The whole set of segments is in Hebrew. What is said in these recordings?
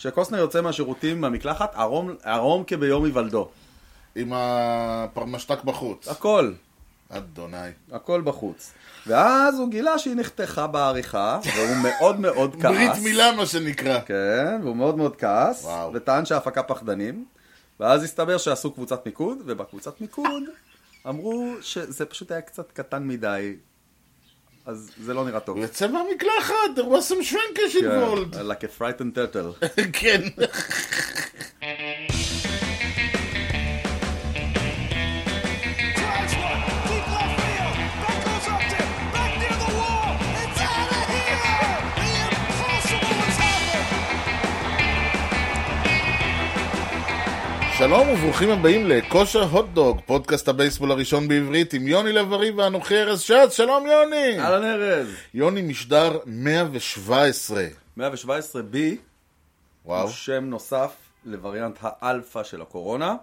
שקוסטנר יוצא מהשירותים מהמקלחת, ערום, ערום כביום היוולדו. עם הפרמשתק בחוץ. הכל, אדוני. הכל בחוץ. ואז הוא גילה שהיא נחתכה בעריכה, והוא מאוד מאוד כעס. ברית מילה מה שנקרא. כן, והוא מאוד מאוד כעס, וואו. וטען שההפקה פחדנים, ואז הסתבר שעשו קבוצת מיקוד, ובקבוצת מיקוד אמרו שזה פשוט היה קצת קטן מדי, אז זה לא נראה טוב. הוא יוצא מהמקלחת, there was some shrinkage כן, involved. like a frightened turtle. כן. שלום וברוכים הבאים לכושר הוטדוג, פודקאסט הבייסבול הראשון בעברית עם יוני לב-ארי ואנוכי ארז שץ, שלום יוני! אהלן ארז. יוני משדר 117. 117B וואו, הוא שם נוסף לווריאנט האלפא של הקורונה.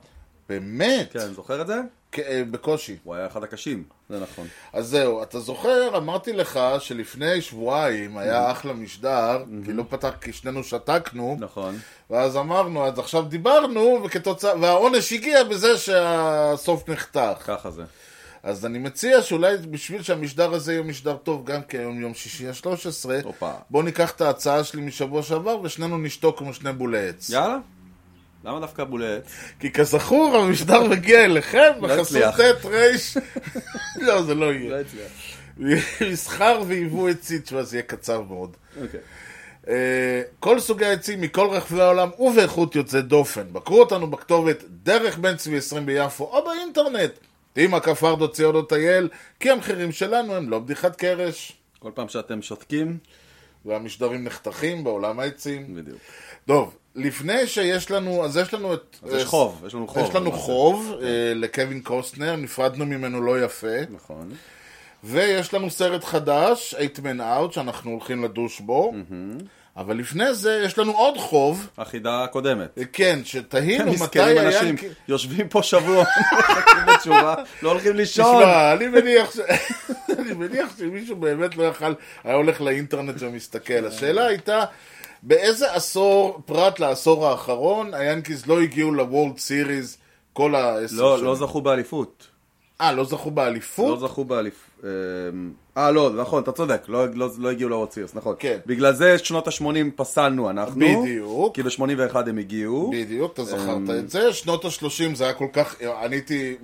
באמת? כן, זוכר את זה? כן, בקושי. הוא היה אחד הקשים, זה נכון. אז זהו, אתה זוכר, אמרתי לך שלפני שבועיים היה אחלה משדר, כי לא פתח, כי שנינו שתקנו, נכון. ואז אמרנו, אז עכשיו דיברנו, וכתוצאה, והעונש הגיע בזה שהסוף נחתך. ככה זה. אז אני מציע שאולי בשביל שהמשדר הזה יהיה משדר טוב גם כיום יום שישי ה-13, הופה. בוא ניקח את ההצעה שלי משבוע שעבר ושנינו נשתוק כמו שני בולי עץ. יאללה. למה דווקא בולט? כי כזכור המשדר מגיע אליכם בחסות הצליח. ט' ר' לא, זה לא יהיה. לא הצליח. מסחר ויבוא עצים, תשמע, זה יהיה קצר מאוד. אוקיי. אה, כל סוגי העצים מכל רחבי העולם ובאיכות יוצאת דופן. בקרו אותנו בכתובת דרך בן צבי 20 ביפו או באינטרנט. עם הכפרדו ציונו טייל, כי המחירים שלנו הם לא בדיחת קרש. כל פעם שאתם שותקים, והמשדרים נחתכים בעולם העצים. בדיוק. טוב, לפני שיש לנו, אז יש לנו את... אז יש חוב, יש לנו חוב. יש לנו. חוב אה, לקווין קוסטנר, נפרדנו ממנו לא יפה. נכון. ויש לנו סרט חדש, 8 Man Out, שאנחנו הולכים לדוש בו. אבל לפני זה יש לנו עוד חוב, החידה הקודמת. כן, שתהינו מתי מסכנים היה... אנשים, יושבים פה שבוע, מחכים לתשובה, לא הולכים לישון. תשמע, אני מניח ש... אני מניח שמישהו באמת לא יכל, היה הולך לאינטרנט ומסתכל. השאלה הייתה, באיזה עשור, פרט לעשור האחרון, היאנקיז לא הגיעו לוולד סיריס כל העשר לא, שנים? לא זכו באליפות. אה, לא זכו באליפות? לא זכו באליפות. אה, לא, נכון, אתה צודק, לא, לא, לא הגיעו לוורד סיריוס, נכון. כן. בגלל זה שנות ה-80 פסלנו אנחנו. בדיוק. כי ב-81 הם הגיעו. בדיוק, אתה זכרת אמ, את זה. שנות ה-30 זה היה כל כך... אני הייתי...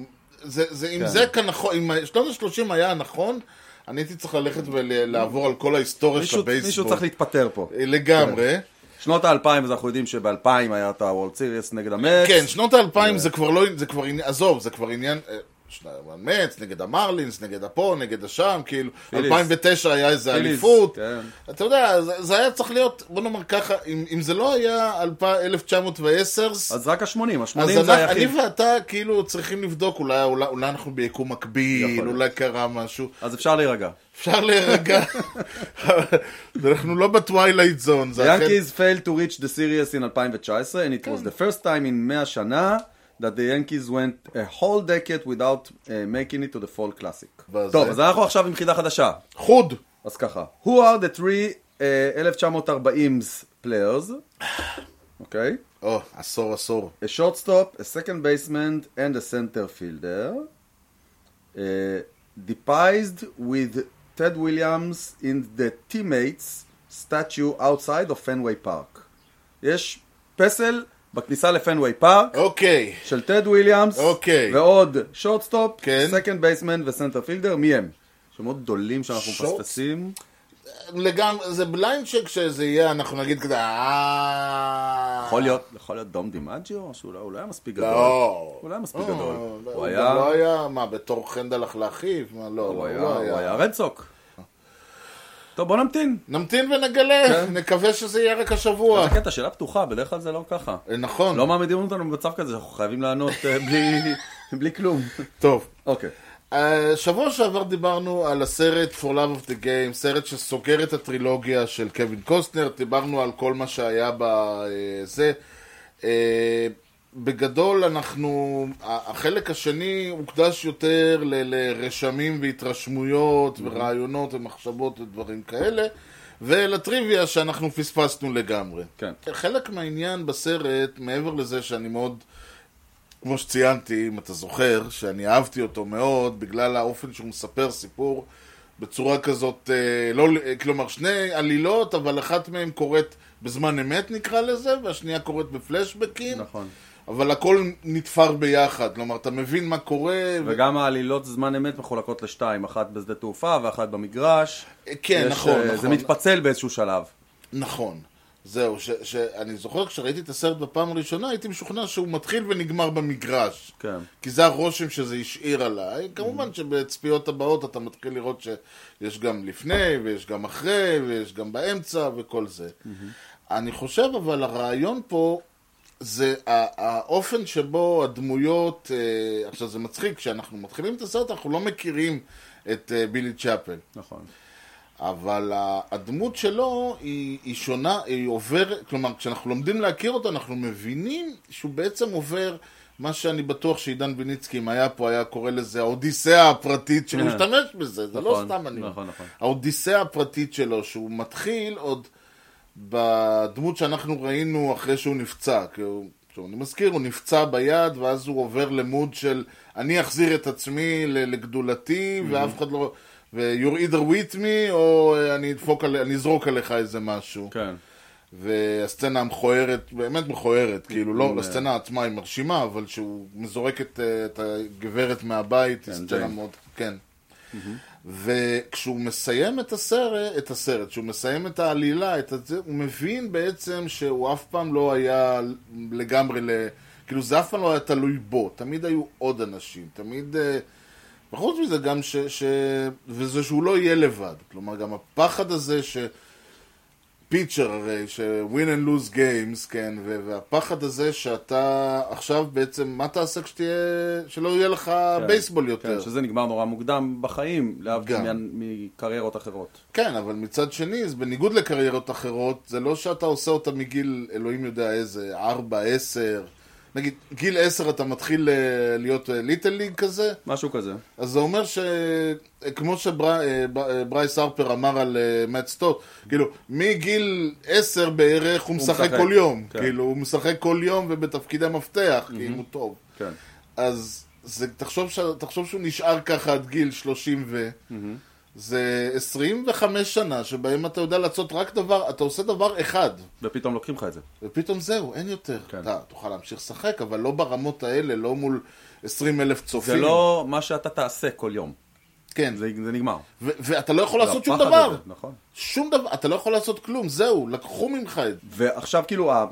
זה, זה, אם כן. זה כנכון, אם שנות ה-30 היה נכון, אני הייתי צריך ללכת ולעבור על כל ההיסטוריה של הבייסבול. מישהו צריך להתפטר פה. לגמרי. שנות האלפיים, אז אנחנו יודעים שב-2000 היה את הוולד סיריוס נגד המץ. כן, שנות האלפיים זה כבר לא... זה כבר עניין... עזוב, זה כבר עניין... המץ, נגד המרלינס, נגד הפה, נגד השם, כאילו, פיליס. 2009 היה איזה אליפות. כן. אתה יודע, זה, היה צריך להיות, בוא נאמר ככה, אם, אם זה לא היה 1910, אז רק ה-80, ה-80 אז זה היחיד. אני ואתה כאילו צריכים לבדוק, אולי, אנחנו ביקום מקביל. אולי קרה משהו. אז אפשר להירגע. אפשר להירגע. אנחנו לא ב Twilight Zone. The. Yankees failed to reach the series in 2019 and it was the first time in 100 שנה that the Yankees went a whole decade without uh, making it to the fall classic. וזה- טוב, אז אנחנו עכשיו עם חידה חדשה. חוד. אז ככה, who are the three uh, 1940's players, אוקיי? או, עשור עשור. A shortstop, a second baseman and a center fielder uh, depised with Ted Williams in the teammates statue outside of Fenway Park. יש פסל בכניסה לפנוויי פארק אוקיי. של טד וויליאמס אוקיי. ועוד shortstop, כן. second baseman ו center fielder, מי הם? שמות גדולים שאנחנו שורט- מפספסים. לגמרי, זה blind שכשזה יהיה, אנחנו נגיד כזה, אה... יכול להיות, יכול להיות דום דימג'יו, שהוא לא הוא לא היה מספיק גדול. לא. הוא לא היה מספיק גדול. לא, הוא היה... לא היה, מה, בתור הלך לאחיו? מה, לא, הוא לא, היה, הוא היה רד סוקס. טוב, בוא נמתין. נמתין ונגלה, כן. נקווה שזה יהיה רק השבוע. זה קטע, שאלה פתוחה, בדרך כלל זה לא ככה. אה, נכון. לא מעמידים אותנו במצב כזה, אנחנו חייבים לענות אה, בלי- בלי כלום. טוב. אוקיי. אה, שבוע שעבר דיברנו על הסרט For Love of the Game, סרט שסוגר את הטרילוגיה של קווין קוסטנר, דיברנו על כל מה שהיה בזה. בגדול אנחנו, החלק השני הוקדש יותר ל- לרשמים והתרשמויות ורעיונות ומחשבות ודברים כאלה. ולטריוויה שאנחנו פספסנו לגמרי. כן. חלק מהעניין בסרט, מעבר לזה שאני מאוד, כמו שציינתי, אם אתה זוכר, שאני אהבתי אותו מאוד, בגלל האופן שהוא מספר סיפור בצורה כזאת, אה, לא, כלומר, שני עלילות, אבל אחת מהן קורית בזמן אמת נקרא לזה, והשנייה קורית בפלשבקים. נכון. אבל הכל נתפר ביחד, כלומר, אתה מבין מה קורה. ו- וגם העלילות זמן אמת מחולקות לשתיים, אחת בשדה תעופה ואחת במגרש. כן, יש, נכון, אה, נכון. זה מתפצל באיזשהו שלב. נכון. זהו, ש- שאני זוכר כשראיתי את הסרט בפעם הראשונה, הייתי משוכנע שהוא מתחיל ונגמר במגרש. כן. כי זה הרושם שזה השאיר עליי. כמובן שבצפיות הבאות אתה מתחיל לראות שיש גם לפני, ויש גם אחרי, ויש גם באמצע, וכל זה. אני חושב, אבל הרעיון פה, זה האופן שבו הדמויות, אה, עכשיו זה מצחיק, כשאנחנו מתחילים את הסרט אנחנו לא מכירים את אה, בילי צ'אפל. נכון. אבל הדמות שלו היא, היא שונה, היא עוברת, כלומר, כשאנחנו לומדים להכיר אותו, אנחנו מבינים שהוא בעצם עובר מה שאני בטוח שעידן ויניצקי, אם היה פה, היה קורא לזה האודיסאה הפרטית שלו, הוא משתמש בזה, זה לא נכון, סתם אני. נכון, נכון. האודיסאה הפרטית שלו, שהוא מתחיל עוד בדמות שאנחנו ראינו אחרי שהוא נפצע. עכשיו, אני מזכיר, הוא נפצע ביד, ואז הוא עובר למוד של אני אחזיר את עצמי לגדולתי, ואף אחד לא... ו-you're either with me, או אה, אני אדפוק, על- אני אזרוק עליך איזה משהו. כן. והסצנה המכוערת, באמת מכוערת, כאילו, לא, הסצנה עצמה היא מרשימה, אבל שהוא מזורק את, אה, את הגברת מהבית, היא כן, סצנה. מאוד, כן. וכשהוא מסיים את הסרט, את הסרט, כשהוא מסיים את העלילה, את הזה, הוא מבין בעצם שהוא אף פעם לא היה לגמרי, ל... כאילו זה אף פעם לא היה תלוי בו, תמיד היו עוד אנשים, תמיד... אה, וחוץ מזה גם ש... ש... וזה שהוא לא יהיה לבד, כלומר גם הפחד הזה ש... פיצ'ר הרי, ש-win and lose games, כן, ו- והפחד הזה שאתה עכשיו בעצם, מה תעשה כשתהיה, שלא יהיה לך כן. בייסבול יותר. כן, שזה נגמר נורא מוקדם בחיים, להבדיל מקריירות אחרות. כן, אבל מצד שני, אז בניגוד לקריירות אחרות, זה לא שאתה עושה אותה מגיל, אלוהים יודע איזה, 4, 10, נגיד, גיל 10 אתה מתחיל אה, להיות ליטל ליג כזה, משהו כזה. אז זה אומר ש... כמו שברייס הרפר אמר על אה, מאט סטוט, כאילו, מגיל 10 בערך הוא משחק. כל יום. כן. כאילו, הוא משחק כל יום ובתפקידי מפתח, כי אם הוא טוב. כן. אז זה, תחשוב, ש... תחשוב שהוא נשאר ככה עד גיל 30 ו... זה 25 שנה שבהם אתה יודע לעשות רק דבר, אתה עושה דבר אחד, ופתאום לוקחים לך את זה. ופתאום זהו, אין יותר. כן. אתה תוכל להמשיך לשחק, אבל לא ברמות האלה, לא מול 20 אלף צופים. זה לא מה שאתה תעשה כל יום. כן, זה זה נגמר. ו- ואתה לא יכול לעשות שום דבר. הזה, נכון. שום דבר, אתה לא יכול לעשות כלום, זהו, לקחו ממך את זה. ועכשיו כאילו, ה,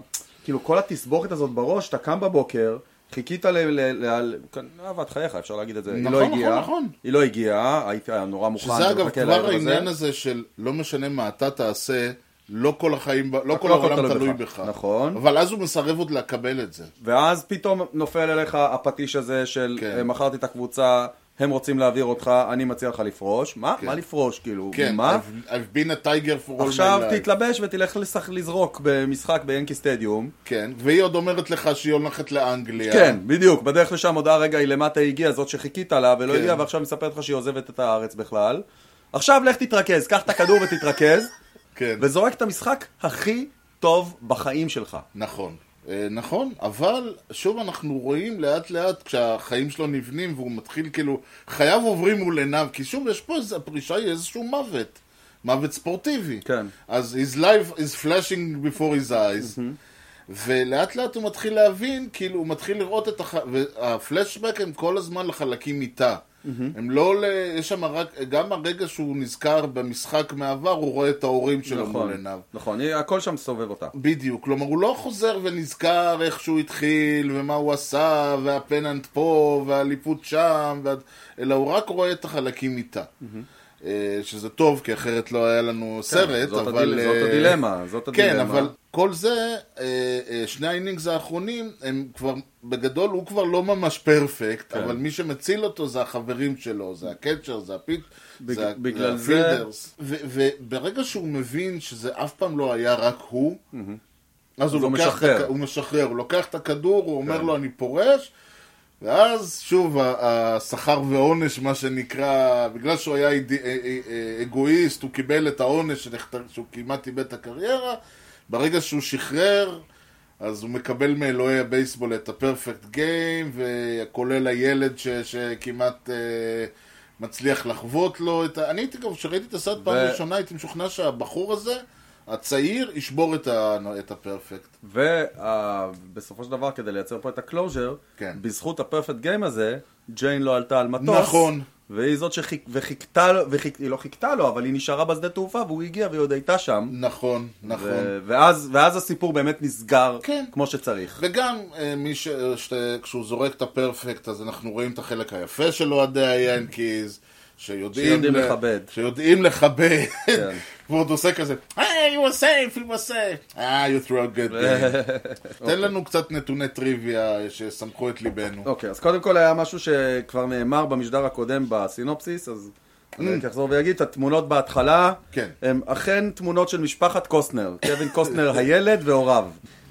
כאילו כל התסבוכת הזאת בראש, אתה קם בבוקר, חיכית ל... ל, ל כן, אהבת חייך, אפשר להגיד את זה. היא נכון, לא נכון, הגיעה. נכון. היא לא הגיעה, היית נורא מוכן. שזה אגב כבר העניין הזה. של לא משנה מה אתה תעשה, לא כל החיים, לא כל לא הכל העולם תלוי. בך. נכון. אבל אז הוא מסרב עוד לקבל את זה. ואז פתאום נופל אליך הפטיש הזה של כן. אה, מכרתי את הקבוצה, הם רוצים להעביר אותך, אני מציע לך לפרוש. מה? כן. מה לפרוש? כאילו, כן, מה? I've, I've been a tiger for all עכשיו my life. תתלבש ותלך לשח- לזרוק במשחק ביאנקי סטדיום. כן, והיא עוד אומרת לך שהיא הולכת לאנגליה. כן, בדיוק, בדרך לשם הודעה רגע היא למטה הגיעה, זאת שחיכית לה ולא כן. הגיעה ועכשיו מספרת לך שהיא עוזבת את הארץ בכלל. עכשיו לך תתרכז, קח את הכדור ותתרכז, כן. וזורק את המשחק הכי טוב בחיים שלך. נכון. אה, נכון, אבל שוב אנחנו רואים לאט לאט כשהחיים שלו נבנים והוא מתחיל כאילו, חייו עוברים מול עיניו, כי שוב יש פה איזה, הפרישה היא איזשהו מוות, מוות ספורטיבי. כן. אז his life is flashing before his eyes, ולאט לאט הוא מתחיל להבין, כאילו הוא מתחיל לראות את הח... והפלשבק הם כל הזמן לחלקים איתה. הם לא, ל... יש שם רק, גם הרגע שהוא נזכר במשחק מעבר, הוא רואה את ההורים שלו מול נכון, עיניו. נכון, היא- הכל שם סובב אותה. בדיוק, כלומר הוא לא חוזר ונזכר איך שהוא התחיל ומה הוא עשה וה pennant פה והאליפות שם וה... אלא הוא רק רואה את החלקים איתה. אה, שזה טוב כי אחרת לא היה לנו סרט, כן, זאת אבל... הדיל- זאת אה, הדילמה, זאת כן, הדילמה. אבל כל זה, אה, אה, שני ה innings האחרונים הם כבר, בגדול הוא כבר לא ממש perfect, כן. אבל מי שמציל אותו זה החברים שלו, זה ה catcher, זה הפיט, בג- זה בגלל זה זה- ה fielders. ו- וברגע שהוא מבין שזה אף פעם לא היה רק הוא, אז הוא הוא לוקח את משחרר. הכ- הוא משחרר, הוא לוקח את הכדור, הוא אומר לו אני פורש, ואז שוב, השכר ועונש, מה שנקרא, בגלל שהוא היה אה- אה- אה- אגואיסט, הוא קיבל את העונש שהוא כמעט איבד את הקריירה, ברגע שהוא שחרר, אז הוא מקבל מאלוהי הבייסבול את ה perfect game, וכולל הילד ש- שכמעט אה, מצליח לחבוט לו את ה... אני הייתי גם, כשראיתי את הסרט פעם ו- ראשונה, הייתי משוכנע שהבחור הזה, הצעיר, ישבור את, ה... את ה perfect. ובסופו של דבר, כדי לייצר פה את ה closure, כן. בזכות ה perfect game הזה, ג'יין לא עלתה על מטוס. נכון. והיא זאת שחיכ... וחיכתה לו, וחיכ... היא לא חיכתה לו, אבל היא נשארה בשדה תעופה, והוא הגיע והיא עוד הייתה שם. נכון, נכון. ו... ואז, ואז הסיפור באמת נסגר כן. כמו שצריך. וגם אה, מי ש... שת... כשהוא זורק את ה perfect, אז אנחנו רואים את החלק היפה של אוהדי היאנקיז, שיודעים, לכבד. שיודעים לכבד. כן. והוא עוד עושה כזה, היי, were safe, were safe. אה, you threw a good game. תן לנו קצת נתוני טריוויה שישמחו את ליבנו. אוקיי, אז קודם כל היה משהו שכבר נאמר במשדר הקודם בסינופסיס, אז אני רק אחזור ואגיד, התמונות בהתחלה, כן. הן אכן תמונות של משפחת קוסטנר, קווין קוסטנר הילד והוריו.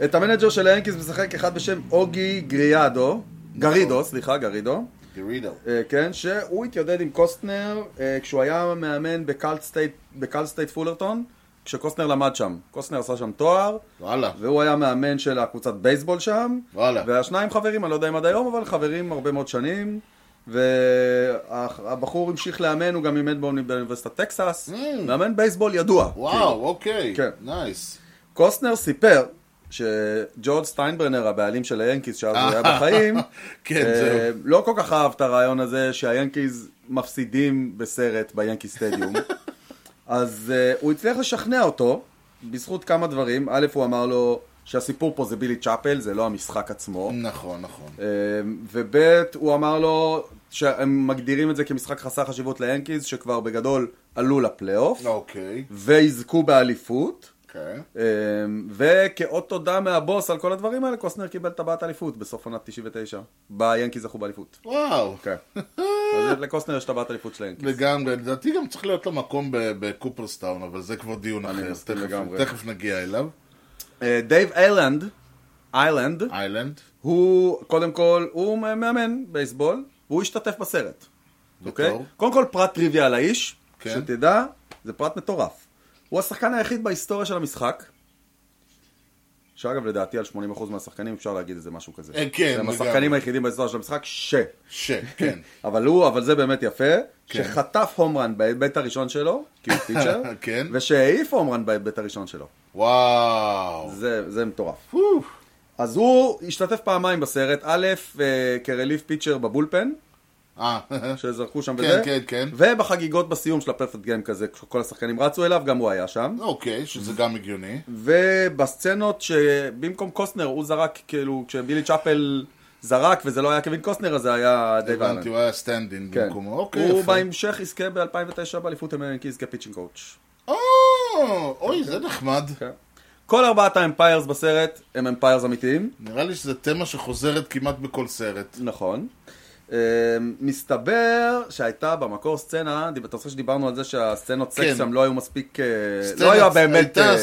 את ה manager של היאנקיס משחק אחד בשם אוגי גריאדו, גרידו, סליחה, גרידו. גרידו. אה, כן, שהוא התיידד עם קוסטנר אה, כשהוא היה מאמן בקאל סטייט, בקאל סטייט פולרטון, כשקוסטנר למד שם. קוסטנר עשה שם תואר, וואלה. והוא היה מאמן של הקבוצת בייסבול שם. וואלה. והשניים חברים, אני לא יודע אם עד היום, אבל חברים הרבה מאוד שנים. והבחור המשיך לאמן, הוא גם אימן באוני- באוניברסיטת טקסס. מאמן בייסבול ידוע. וואו, אוקיי. כן. nice. קוסטנר סיפר שג'ורג' סטיינברנר, הבעלים של היאנקיז, שאז הוא היה בחיים, כן, אה. לא כל כך אהב את הרעיון הזה שהיאנקיז מפסידים בסרט ביאנקי סטדיום. אז אה, הוא הצליח לשכנע אותו בזכות כמה דברים. א', הוא אמר לו שהסיפור פה זה בילי צ'אפל, זה לא המשחק עצמו. נכון, נכון. אה, וב' הוא אמר לו שהם מגדירים את זה כמשחק חסר חשיבות ליאנקיז, שכבר בגדול עלו לפלייאוף, אוקיי. ויזכו באליפות. כן. וכאות תודה מהבוס על כל הדברים האלה, קוסטנר קיבל טבעת אליפות בסוף עונת 99. והיאנקיז זכו באליפות. וואו. כן. אז לקוסטנר יש טבעת אליפות של היאנקיז. לגמרי, לדעתי גם צריך להיות לו מקום בקופרסטאון, אבל זה כבר דיון אחר. תכף נגיע אליו. אה, דייב איילנד, איילנד, איילנד, הוא, קודם כל, הוא מאמן בייסבול, והוא השתתף בסרט. אוקיי? קודם כל פרט טריוויה על האיש, כן. שתדע, זה פרט מטורף. הוא השחקן היחיד בהיסטוריה של המשחק, שאגב לדעתי על 80% מהשחקנים אפשר להגיד איזה משהו כזה. אה, כן, הם. השחקנים היחידים בהיסטוריה של המשחק, ש... ש, כן. אבל הוא, אבל זה באמת יפה, כן. שחטף הומרן בהיבט הראשון שלו, כי הוא פיצ'ר, כן. ושהעיף הומרן בהיבט הראשון שלו. וואו. זה, זה מטורף. אז הוא השתתף פעמיים בסרט, א', אה, כ relief pitcher ב bullpen, שזרקו שם כן, וזה, כן, כן. ובחגיגות בסיום של ה perfect game כזה, כשכל השחקנים רצו אליו, גם הוא היה שם. אוקיי, שזה גם הגיוני. ובסצנות שבמקום קוסטנר הוא זרק, כאילו, כשבילי צ'אפל זרק וזה לא היה קווין קוסטנר, אז זה היה דייב הבנתי, אלן. הוא היה stand-in כן. במקומו. אוקיי, הוא. בהמשך יזכה ב-2009 באליפות עם היאנקיז כ pitching coach. או, אוי, זה נחמד. כן. כל ארבעת האמפיירס בסרט הם אמפיירס אמיתיים. נראה לי שזה תמה שחוזרת כמעט בכל סרט. נכון. אה, מסתבר שהייתה במקור סצנה, אתה זוכר שדיברנו על זה שהסצנות כן. סקס שם לא היו מספיק, אה, לא היו באמת אה,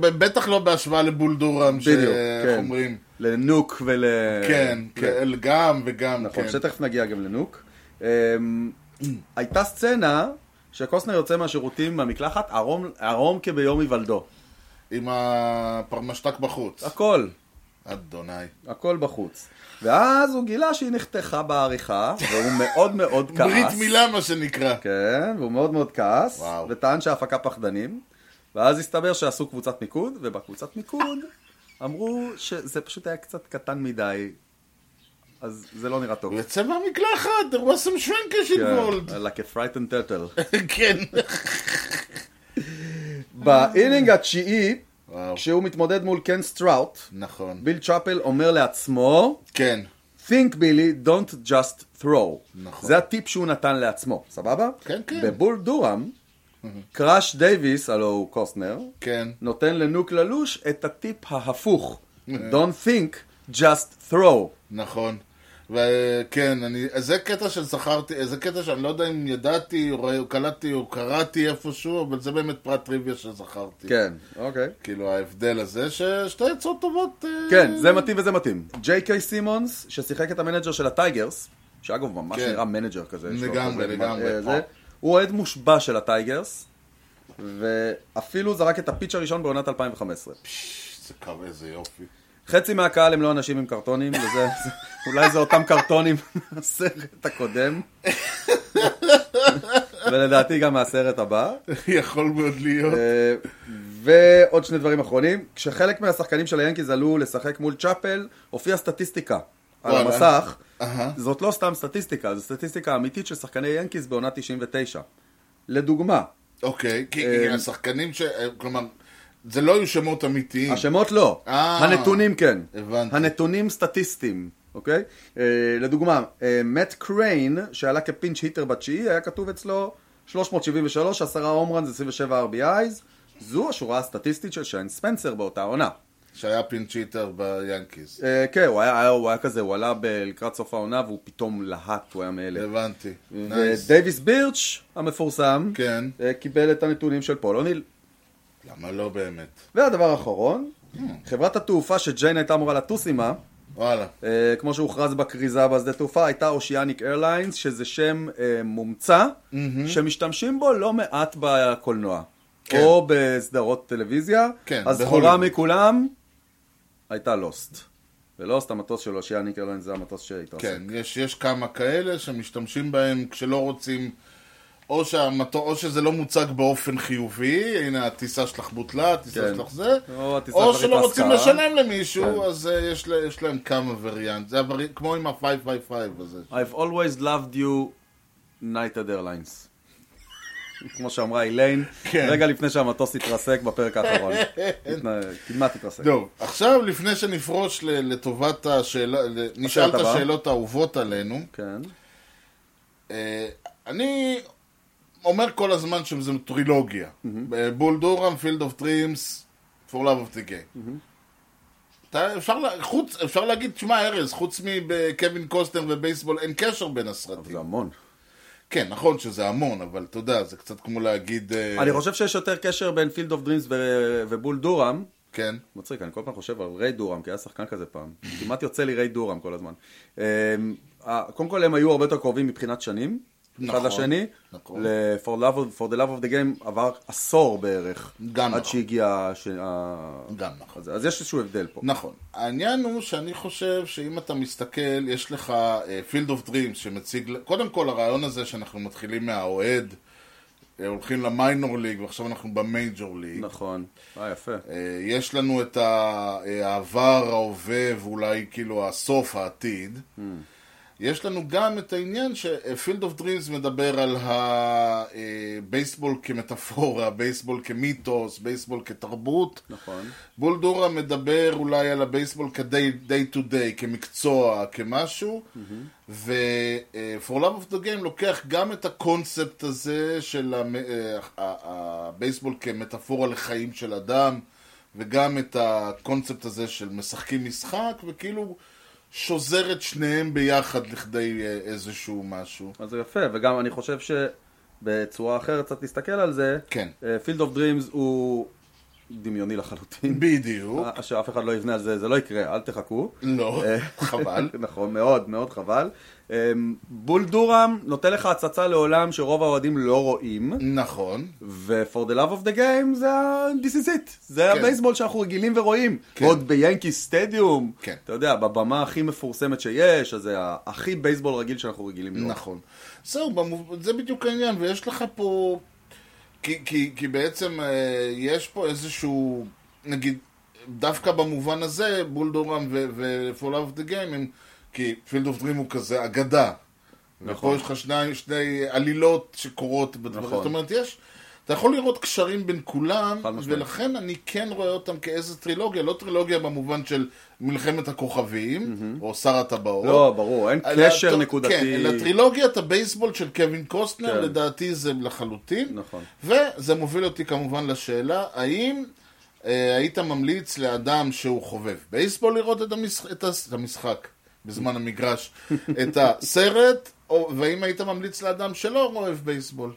בטח לא בהשוואה לבולדורם, שאיך כן. אומרים. לנוק ול... כן, כן. גם וגם, נכון, כן. שתכף נגיע גם לנוק. אה, הייתה סצנה שקוסטנר יוצא מהשירותים מהמקלחת ערום, ערום כביום היוולדו. עם הפרמשתק בחוץ. הכל, אדוני. הכל בחוץ. ואז הוא גילה שהיא נחתכה בעריכה, והוא מאוד מאוד כעס. ברית מילה מה שנקרא. כן, והוא מאוד מאוד כעס, וואו. וטען שההפקה פחדנים, ואז הסתבר שעשו קבוצת מיקוד, ובקבוצת מיקוד אמרו שזה פשוט היה קצת קטן מדי, אז זה לא נראה טוב. הוא יצא מהמקלחת, there was some shrinkage involved. כן, like a frightened turtle. כן. באינינג התשיעי, וואו, כשהוא מתמודד מול קן סטראוט, נכון. ביל צ'אפל אומר לעצמו, כן. think Billy, don't just throw. נכון. זה הטיפ שהוא נתן לעצמו, סבבה? כן, כן. בבול דורם, קראש דייוויס, הלוא הוא קוסטנר, כן. נותן לנוק ללוש את הטיפ ההפוך. Don't think, just throw. נכון. וכן, אני, זה קטע שזכרתי, זה קטע שאני לא יודע אם ידעתי, או קלטתי או קראתי איפשהו, אבל זה באמת פרט טריוויה שזכרתי. כן, אוקיי. כאילו ההבדל הזה, ששתי עצות טובות. אה, כן, זה מתאים וזה מתאים. ג'יי קיי סימונס, ששיחק את ה manager של הטייגרס, שאגב ממש כן. נראה manager כזה. לגמרי, לגמרי. אה, זה, הוא אוהד מושבע של הטייגרס, ואפילו זרק את הפיץ' הראשון בעונת 2015. פש, זה קו, איזה יופי. חצי מהקהל הם לא אנשים עם קרטונים, וזה, זה, אולי זה אותם קרטונים מהסרט הקודם, ולדעתי גם מהסרט הבא. יכול מאוד להיות. אה, ועוד שני דברים אחרונים, כשחלק מהשחקנים של היאנקיז עלו לשחק מול צ'אפל, הופיעה סטטיסטיקה על. המסך. זאת לא סתם סטטיסטיקה, זו סטטיסטיקה אמיתית של שחקני יאנקיז בעונה 99. לדוגמה, אוקיי, כי אה, השחקנים ש... אה, כלומר, זה לא היו שמות אמיתיים. השמות לא, אה. הנתונים כן. הבנתי. הנתונים סטטיסטיים, אוקיי? אה, לדוגמה, אה, מאט קריין, שעלה כ pinch hitter בתשיעי, היה כתוב אצלו 373, 10 home runs, 27 RBI's. זו השורה הסטטיסטית של שיין ספנסר באותה עונה. שהיה pinch hitter ביאנקיז. אה, כן, הוא היה, הוא היה כזה, הוא עלה לקראת סוף העונה והוא פתאום להט, הוא היה מאלה. הבנתי. נייס. ודייוויס בירץ' המפורסם, כן. אה, קיבל את הנתונים של פול אוניל. למה לא באמת? והדבר האחרון, חברת התעופה שג'יין הייתה אמורה לטוס עימה, וואלה. אה, כמו שהוכרז בכריזה בשדה תעופה, הייתה אושיאניק איירליינס, שזה שם אה, מומצא, שמשתמשים בו לא מעט בקולנוע. כן. או בסדרות טלוויזיה. כן, הזכורה. מכולם הייתה לוסט. ולוסט, המטוס של אושיאניק איירליינס זה המטוס שאיתו. כן, יש, יש כמה כאלה שמשתמשים בהם כשלא רוצים, או, שהמטו, או שזה לא מוצג באופן חיובי, הנה הטיסה שלך בוטלה, הטיסה כן. שלך זה, או או שלא רוצים. לשלם למישהו, כן. אז uh, יש, לה- יש להם כמה וריאנט, זה הוורי... כמו עם ה-555 הזה. I've always loved you, United Airlines. כמו שאמרה איליין, כן. רגע לפני שהמטוס התרסק בפרק האחרון. כמעט התרסק. טוב, עכשיו לפני שנפרוש ל- לטובת השאלה, נשאל את. השאלות האהובות עלינו, כן. אה, אני אומר כל הזמן שזה טרילוגיה. בול דורם, Field of Dreams, for love of the game. אתה- אפשר, חוץ, אפשר להגיד, תשמע ארז, חוץ מקווין קוסטנר ובייסבול אין קשר בין הסרטים. זה המון. כן, נכון שזה המון, אבל אתה יודע, זה קצת כמו להגיד... אה, אני חושב שיש יותר קשר בין Field of Dreams ובול דורם. כן, מצחיק, אני כל פעם חושב על ריי דורם, כי היה שחקן כזה פעם. כמעט יוצא לי ריי דורם כל הזמן. אמ, קודם כל הם היו הרבה יותר קרובים מבחינת שנים. אחד נכון, לשני. נכון. ל- for, love of, for the love of the game עבר עשור בערך. גם עד נכון. שהגיע... ש... גם נכון. אז, אז יש איזשהו הבדל פה. נכון. העניין הוא שאני חושב שאם אתה מסתכל, יש לך Field of Dreams שמציג, קודם כל הרעיון הזה שאנחנו מתחילים מהאוהד, אה, הולכים ל minor league ועכשיו אנחנו ב major league. נכון. אה, יפה. אה, יש לנו את העבר, ההווה ואולי כאילו הסוף, העתיד. יש לנו גם את העניין ש Field of Dreams מדבר על הבייסבול כמטאפורה, בייסבול כמיתוס, בייסבול כתרבות. נכון. בול דורם מדבר אולי על הבייסבול כ-day to day, כמקצוע, כמשהו, ו-For Love of the Game לוקח גם את הקונספט הזה של המ- אה, הבייסבול כמטאפורה לחיים של אדם, וגם את הקונספט הזה של משחקים משחק, וכאילו שוזר את שניהם ביחד לכדי אה, איזשהו משהו. אז זה יפה, וגם אני חושב שבצורה אחרת קצת להסתכל על זה, כן. Field of Dreams הוא דמיוני לחלוטין. בדיוק. אה, שאף אחד לא יבנה על זה, זה לא יקרה, אל תחכו. לא, אה, חבל. נכון, מאוד, מאוד חבל. אה, בול דורם נותן לך הצצה לעולם שרוב האוהדים לא רואים, נכון. ו-for the love of the game זה this is it. זה כן. הבייסבול שאנחנו רגילים ורואים. כן. עוד ביאנקי סטדיום, כן. אתה יודע, בבמה הכי מפורסמת שיש, אז זה הכי בייסבול רגיל שאנחנו רגילים לראות. נכון. זהו. זה בדיוק העניין, ויש לך פה... כי, כי, כי בעצם אה, יש פה איזשהו, נגיד, דווקא במובן הזה, בולדורם Love of the Game הם, כי פילד אוף דרים הוא כזה אגדה. נכון. ופה יש לך שני, שני עלילות שקורות בדברים. נכון. זאת אומרת, יש... אתה יכול לראות קשרים בין כולם. ולכן אני כן רואה אותם כאיזה טרילוגיה, לא טרילוגיה במובן של מלחמת הכוכבים, או שר הטבעות. לא, ברור, אין קשר נקודתי. כן, אלא טרילוגיית הבייסבול של קווין קוסטנר, כן. לדעתי זה לחלוטין. נכון. וזה מוביל אותי כמובן לשאלה, האם אה, היית ממליץ לאדם שהוא חובב בייסבול לראות את, המשח... את הס- את המשחק? בזמן המגרש, את הסרט, או, והאם היית ממליץ לאדם שלא אוהב בייסבול?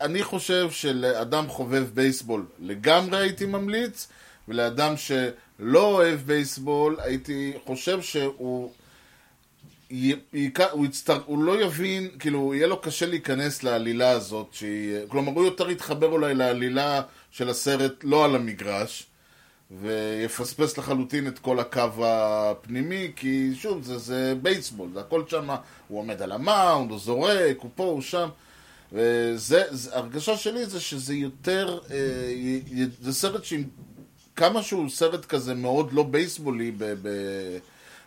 אני חושב שלאדם חובב בייסבול לגמרי הייתי ממליץ, ולאדם שלא אוהב בייסבול הייתי חושב שהוא... י- יק- הוא, יצטר... הוא לא יבין, כאילו, יהיה לו קשה להיכנס לעלילה הזאת, שהיא... כלומר, הוא יותר יתחבר אולי לעלילה של הסרט לא על המגרש, ויפספס לחלוטין את כל הקו הפנימי, כי שוב, זה, זה בייסבול, זה הכל שם, הוא עומד על המאונד, הוא זורק, הוא פה, הוא שם. וזה, זה, הרגשה שלי זה שזה יותר, אה, י- י- זה סרט שעם כמה שהוא סרט כזה מאוד לא בייסבולי, ב, ב,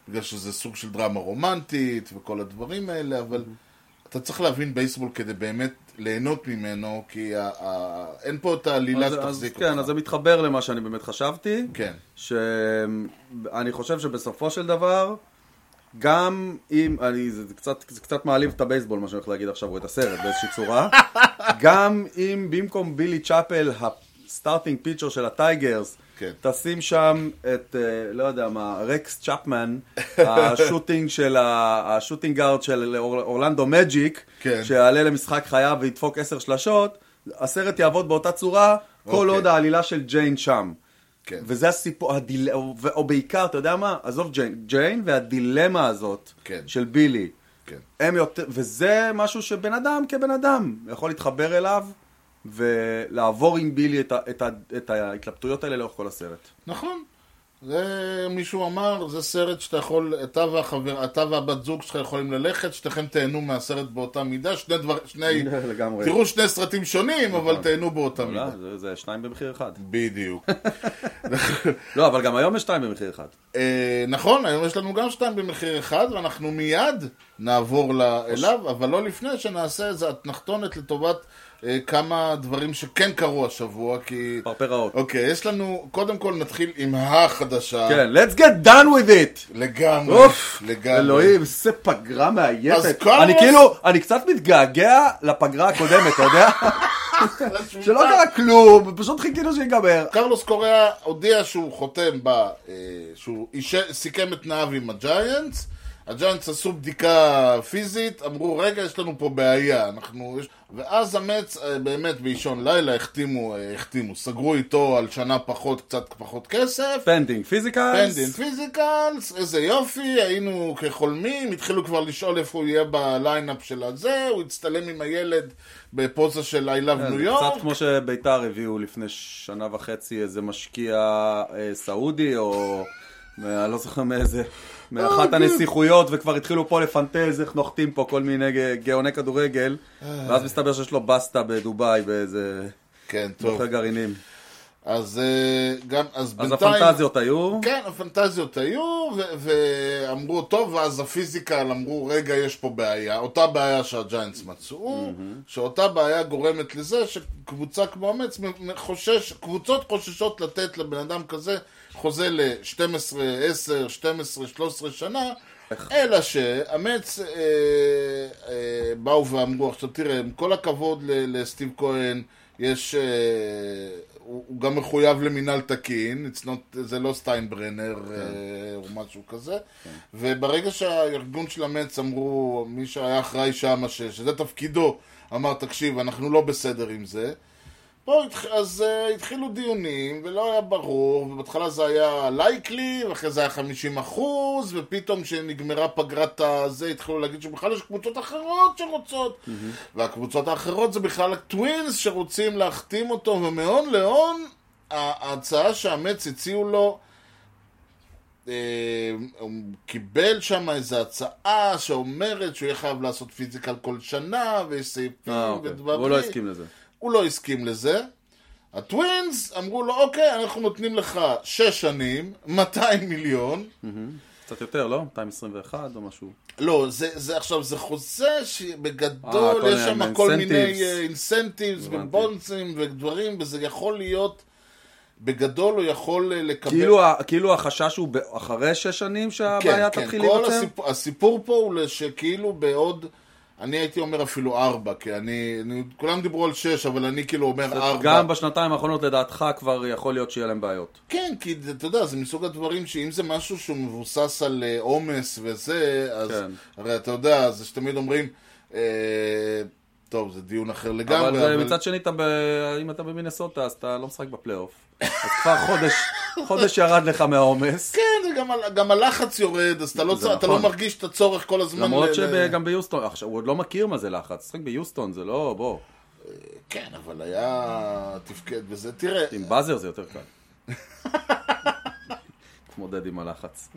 בגלל שזה סוג של דרמה רומנטית וכל הדברים האלה, אבל אתה צריך להבין בייסבול כדי באמת ליהנות ממנו, כי ה, ה, אין פה את העלילה שתחזיק אותך. כן, אז זה מתחבר למה שאני באמת חשבתי. כן, שאני חושב שבסופו של דבר, גם אם, אני, זה, קצת, זה קצת מעליב את הבייסבול, מה שאני הולך להגיד עכשיו, או את הסרט באיזושהי צורה, גם אם במקום בילי צ'אפל, ה starting pitcher של הטייגרס, כן. תשים שם את, אה, לא יודע מה, רקס צ'פמן, ה shooting של, ה- ה shooting guard של אור- אורלנדו מג'יק, כן. שיעלה למשחק חייו וידפוק עשר שלשות, הסרט יעבוד באותה צורה, כל אוקיי. עוד העלילה של ג'יין שם. כן. וזה הסיפור, הדיל... או, או בעיקר, אתה יודע מה? עזוב ג'יין, ג'יין והדילמה הזאת כן. של בילי. כן. הם יותר, וזה משהו שבן אדם כבן אדם יכול להתחבר אליו ולעבור עם בילי את, ה, את, ה, את ההתלבטויות האלה לאורך כל הסרט. נכון. זה מישהו אמר, זה סרט שאתה יכול, אתה והחבר, אתה והבת זוג שלך יכולים ללכת, שתיכם תהנו מהסרט באותה מידה, שני דבר, שני, לגמרי. תראו שני סרטים שונים, אבל תהנו באותה מידה. לא, זה, זה שניים במחיר אחד. בדיוק. לא, אבל גם היום יש שתיים במחיר אחד. אה, נכון, היום יש לנו גם שתיים במחיר אחד, ואנחנו מיד נעבור אליו, אבל לא לפני שנעשה איזה אתנחתונת לטובת כמה דברים שכן קרו השבוע, כי... פרפראות. אוקיי, יש לנו, קודם כל נתחיל עם החדשה. כן, let's get done with it! לגמרי, אוף, לגמרי. אלוהים, איזה פגרה אז מעייפת. קרלוס- אני כאילו, אני קצת מתגעגע לפגרה הקודמת, אתה יודע? שלא קרה כלום, פשוט חיכינו שיגמר. קרלוס קוריאה הודיע שהוא חותם ב... אה, שהוא איש- סיכם את תנאיו עם הג'יינטס. הג'יינטס עשו בדיקה פיזית, אמרו, רגע, יש לנו פה בעיה. אנחנו... ואז המטס, אה, באמת, באישון לילה, החתימו, אה, החתימו, סגרו איתו על שנה פחות, קצת פחות כסף. pending physicals. pending physicals, איזה יופי, היינו כחולמים, התחילו כבר לשאול איפה הוא יהיה ב lineup של הזה, הוא הצטלם עם הילד בפוזה של I love New כן, קצת York. כמו שביתר הביאו לפני שנה וחצי איזה משקיע אה, סעודי, או אה, אני לא זוכר מאיזה, מאחת הנסיכויות, וכבר התחילו פה לפנטז איך נוחתים פה כל מיני גאוני כדורגל, ואז מסתבר שיש לו בסטה בדובאי באיזה כן, טוב. מוכר גרעינים. אז אה, גם, אז אז בינתיים... הפנטזיות היו, כן, הפנטזיות היו, ו- ואמרו, טוב, ואז הפיזיקל אמרו, רגע, יש פה בעיה. אותה בעיה שהג'יינטס מצאו, שאותה בעיה גורמת לזה שקבוצה כמו אמץ חושש, קבוצות חוששות לתת לבן אדם כזה חוזה ל-12, 10, 12, 13 שנה, אלא שאמץ אה, אה, באו ואמרו, עכשיו תראה, עם כל הכבוד ל- לסטיב כהן, יש... אה, הוא, הוא גם מחויב למינהל תקין, It's not, זה לא סטיינברנר אה, או משהו כזה, וברגע שהארגון של המץ אמרו, מי שהיה אחראי שם, שזה תפקידו, אמר, תקשיב, אנחנו לא בסדר עם זה, פה התח... אז uh, התחילו דיונים, ולא היה ברור, ובהתחלה זה היה לייקלי, ואחרי זה היה 50 אחוז, ופתאום כשנגמרה פגרת הזה, התחילו להגיד שבכלל יש קבוצות אחרות שרוצות, והקבוצות האחרות זה בכלל הטווינס שרוצים להחתים אותו, ומהון להון, ההצעה שהמץ הציעו לו, אה, הוא קיבל שם איזו הצעה שאומרת שהוא יהיה חייב לעשות פיזיקל כל שנה, ויש סעיפים אה, אוקיי. ודברים. הוא לא הסכים לזה. הוא לא הסכים לזה. הטווינס אמרו לו, אוקיי, אנחנו נותנים לך שש שנים, 200 מיליון. קצת יותר, לא? 221 או משהו. לא, זה, זה עכשיו, זה חוזה אה, שבגדול כל יש שם כל מיני incentives. אינסנטיבס הבנתי. ובונצים ודברים, וזה יכול להיות, בגדול הוא יכול אה, לקבל... כאילו כאילו החשש הוא אחרי שש שנים שהבעיה תתחיל כן, כל להיווצר? הסיפור, הסיפור פה הוא שכאילו בעוד אני הייתי אומר אפילו ארבע, כי אני, אני... כולם דיברו על שש, אבל אני כאילו אומר ארבע. גם בשנתיים האחרונות לדעתך כבר יכול להיות שיהיה להם בעיות. כן, כי אתה יודע, זה מסוג הדברים שאם זה משהו שהוא מבוסס על אה, עומס וזה, אז כן. הרי אתה יודע, זה שתמיד אומרים, אה, טוב, זה דיון אחר לגמרי, אבל זה- מצד שני, אתה ב- אם אתה במינסוטה, אז אתה לא משחק בפלייאוף. אז כבר חודש, חודש ירד לך מהעומס. כן, גם, גם הלחץ יורד, אז אתה לא, אתה נכון. לא מרגיש את הצורך כל הזמן. למרות ל- שגם ביוסטון, עכשיו, הוא עוד לא מכיר מה זה לחץ. משחק ביוסטון, זה לא, בוא. כן, אבל היה תפקד וזה. תראה, עם באזר זה יותר קל. להתמודד עם הלחץ.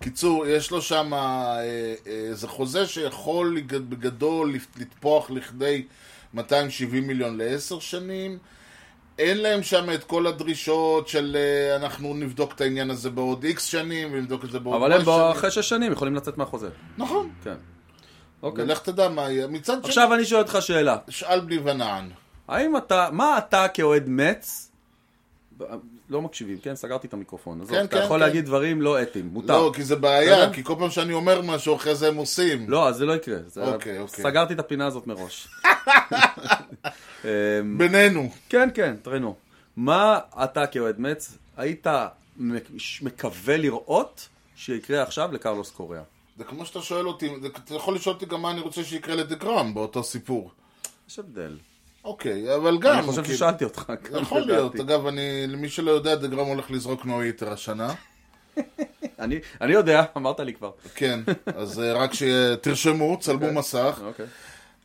קיצור, יש לו שם, אה, אה, זה חוזה שיכול בגדול לתפוח לכדי 270 מיליון לעשר שנים. אין להם שם את כל הדרישות של אה, אנחנו נבדוק את העניין הזה בעוד איקס שנים ונבדוק את זה בעוד אבל Y הם שנים. אחרי שש שנים יכולים לצאת מהחוזה. נכון. כן. אוקיי. ולך תדע מה יהיה. מצד שני, עכשיו אני שואל אותך שאלה. שאל בלי ונען. האם אתה, מה אתה כאוהד מצ, לא מקשיבים, כן? סגרתי את המיקרופון. עזוב, כן, אתה כן, יכול כן. להגיד דברים לא אתיים, מותר. לא, כי זה בעיה, בסדר? כי כל פעם שאני אומר משהו, אחרי זה הם עושים. לא, אז זה לא יקרה. זה- אוקיי, אוקיי. סגרתי את הפינה הזאת מראש. אמ, בינינו. כן, כן, תראינו. מה אתה כאוהד מצ היית מק- מקווה לראות שיקרה עכשיו לקרלוס קוריאה? זה כמו שאתה שואל אותי, אתה יכול לשאול אותי גם מה אני רוצה שיקרה לדגרם באותו סיפור. יש הבדל. אוקיי, אבל גם... אני חושב כאילו- ששאלתי אותך. יכול להיות. אגב, אני, למי שלא יודע, דגרם הולך לזרוק נו היטר השנה. אני אני יודע, אמרת לי כבר. כן, אז אה, רק שתרשמו, צלמו מסך. אוקיי.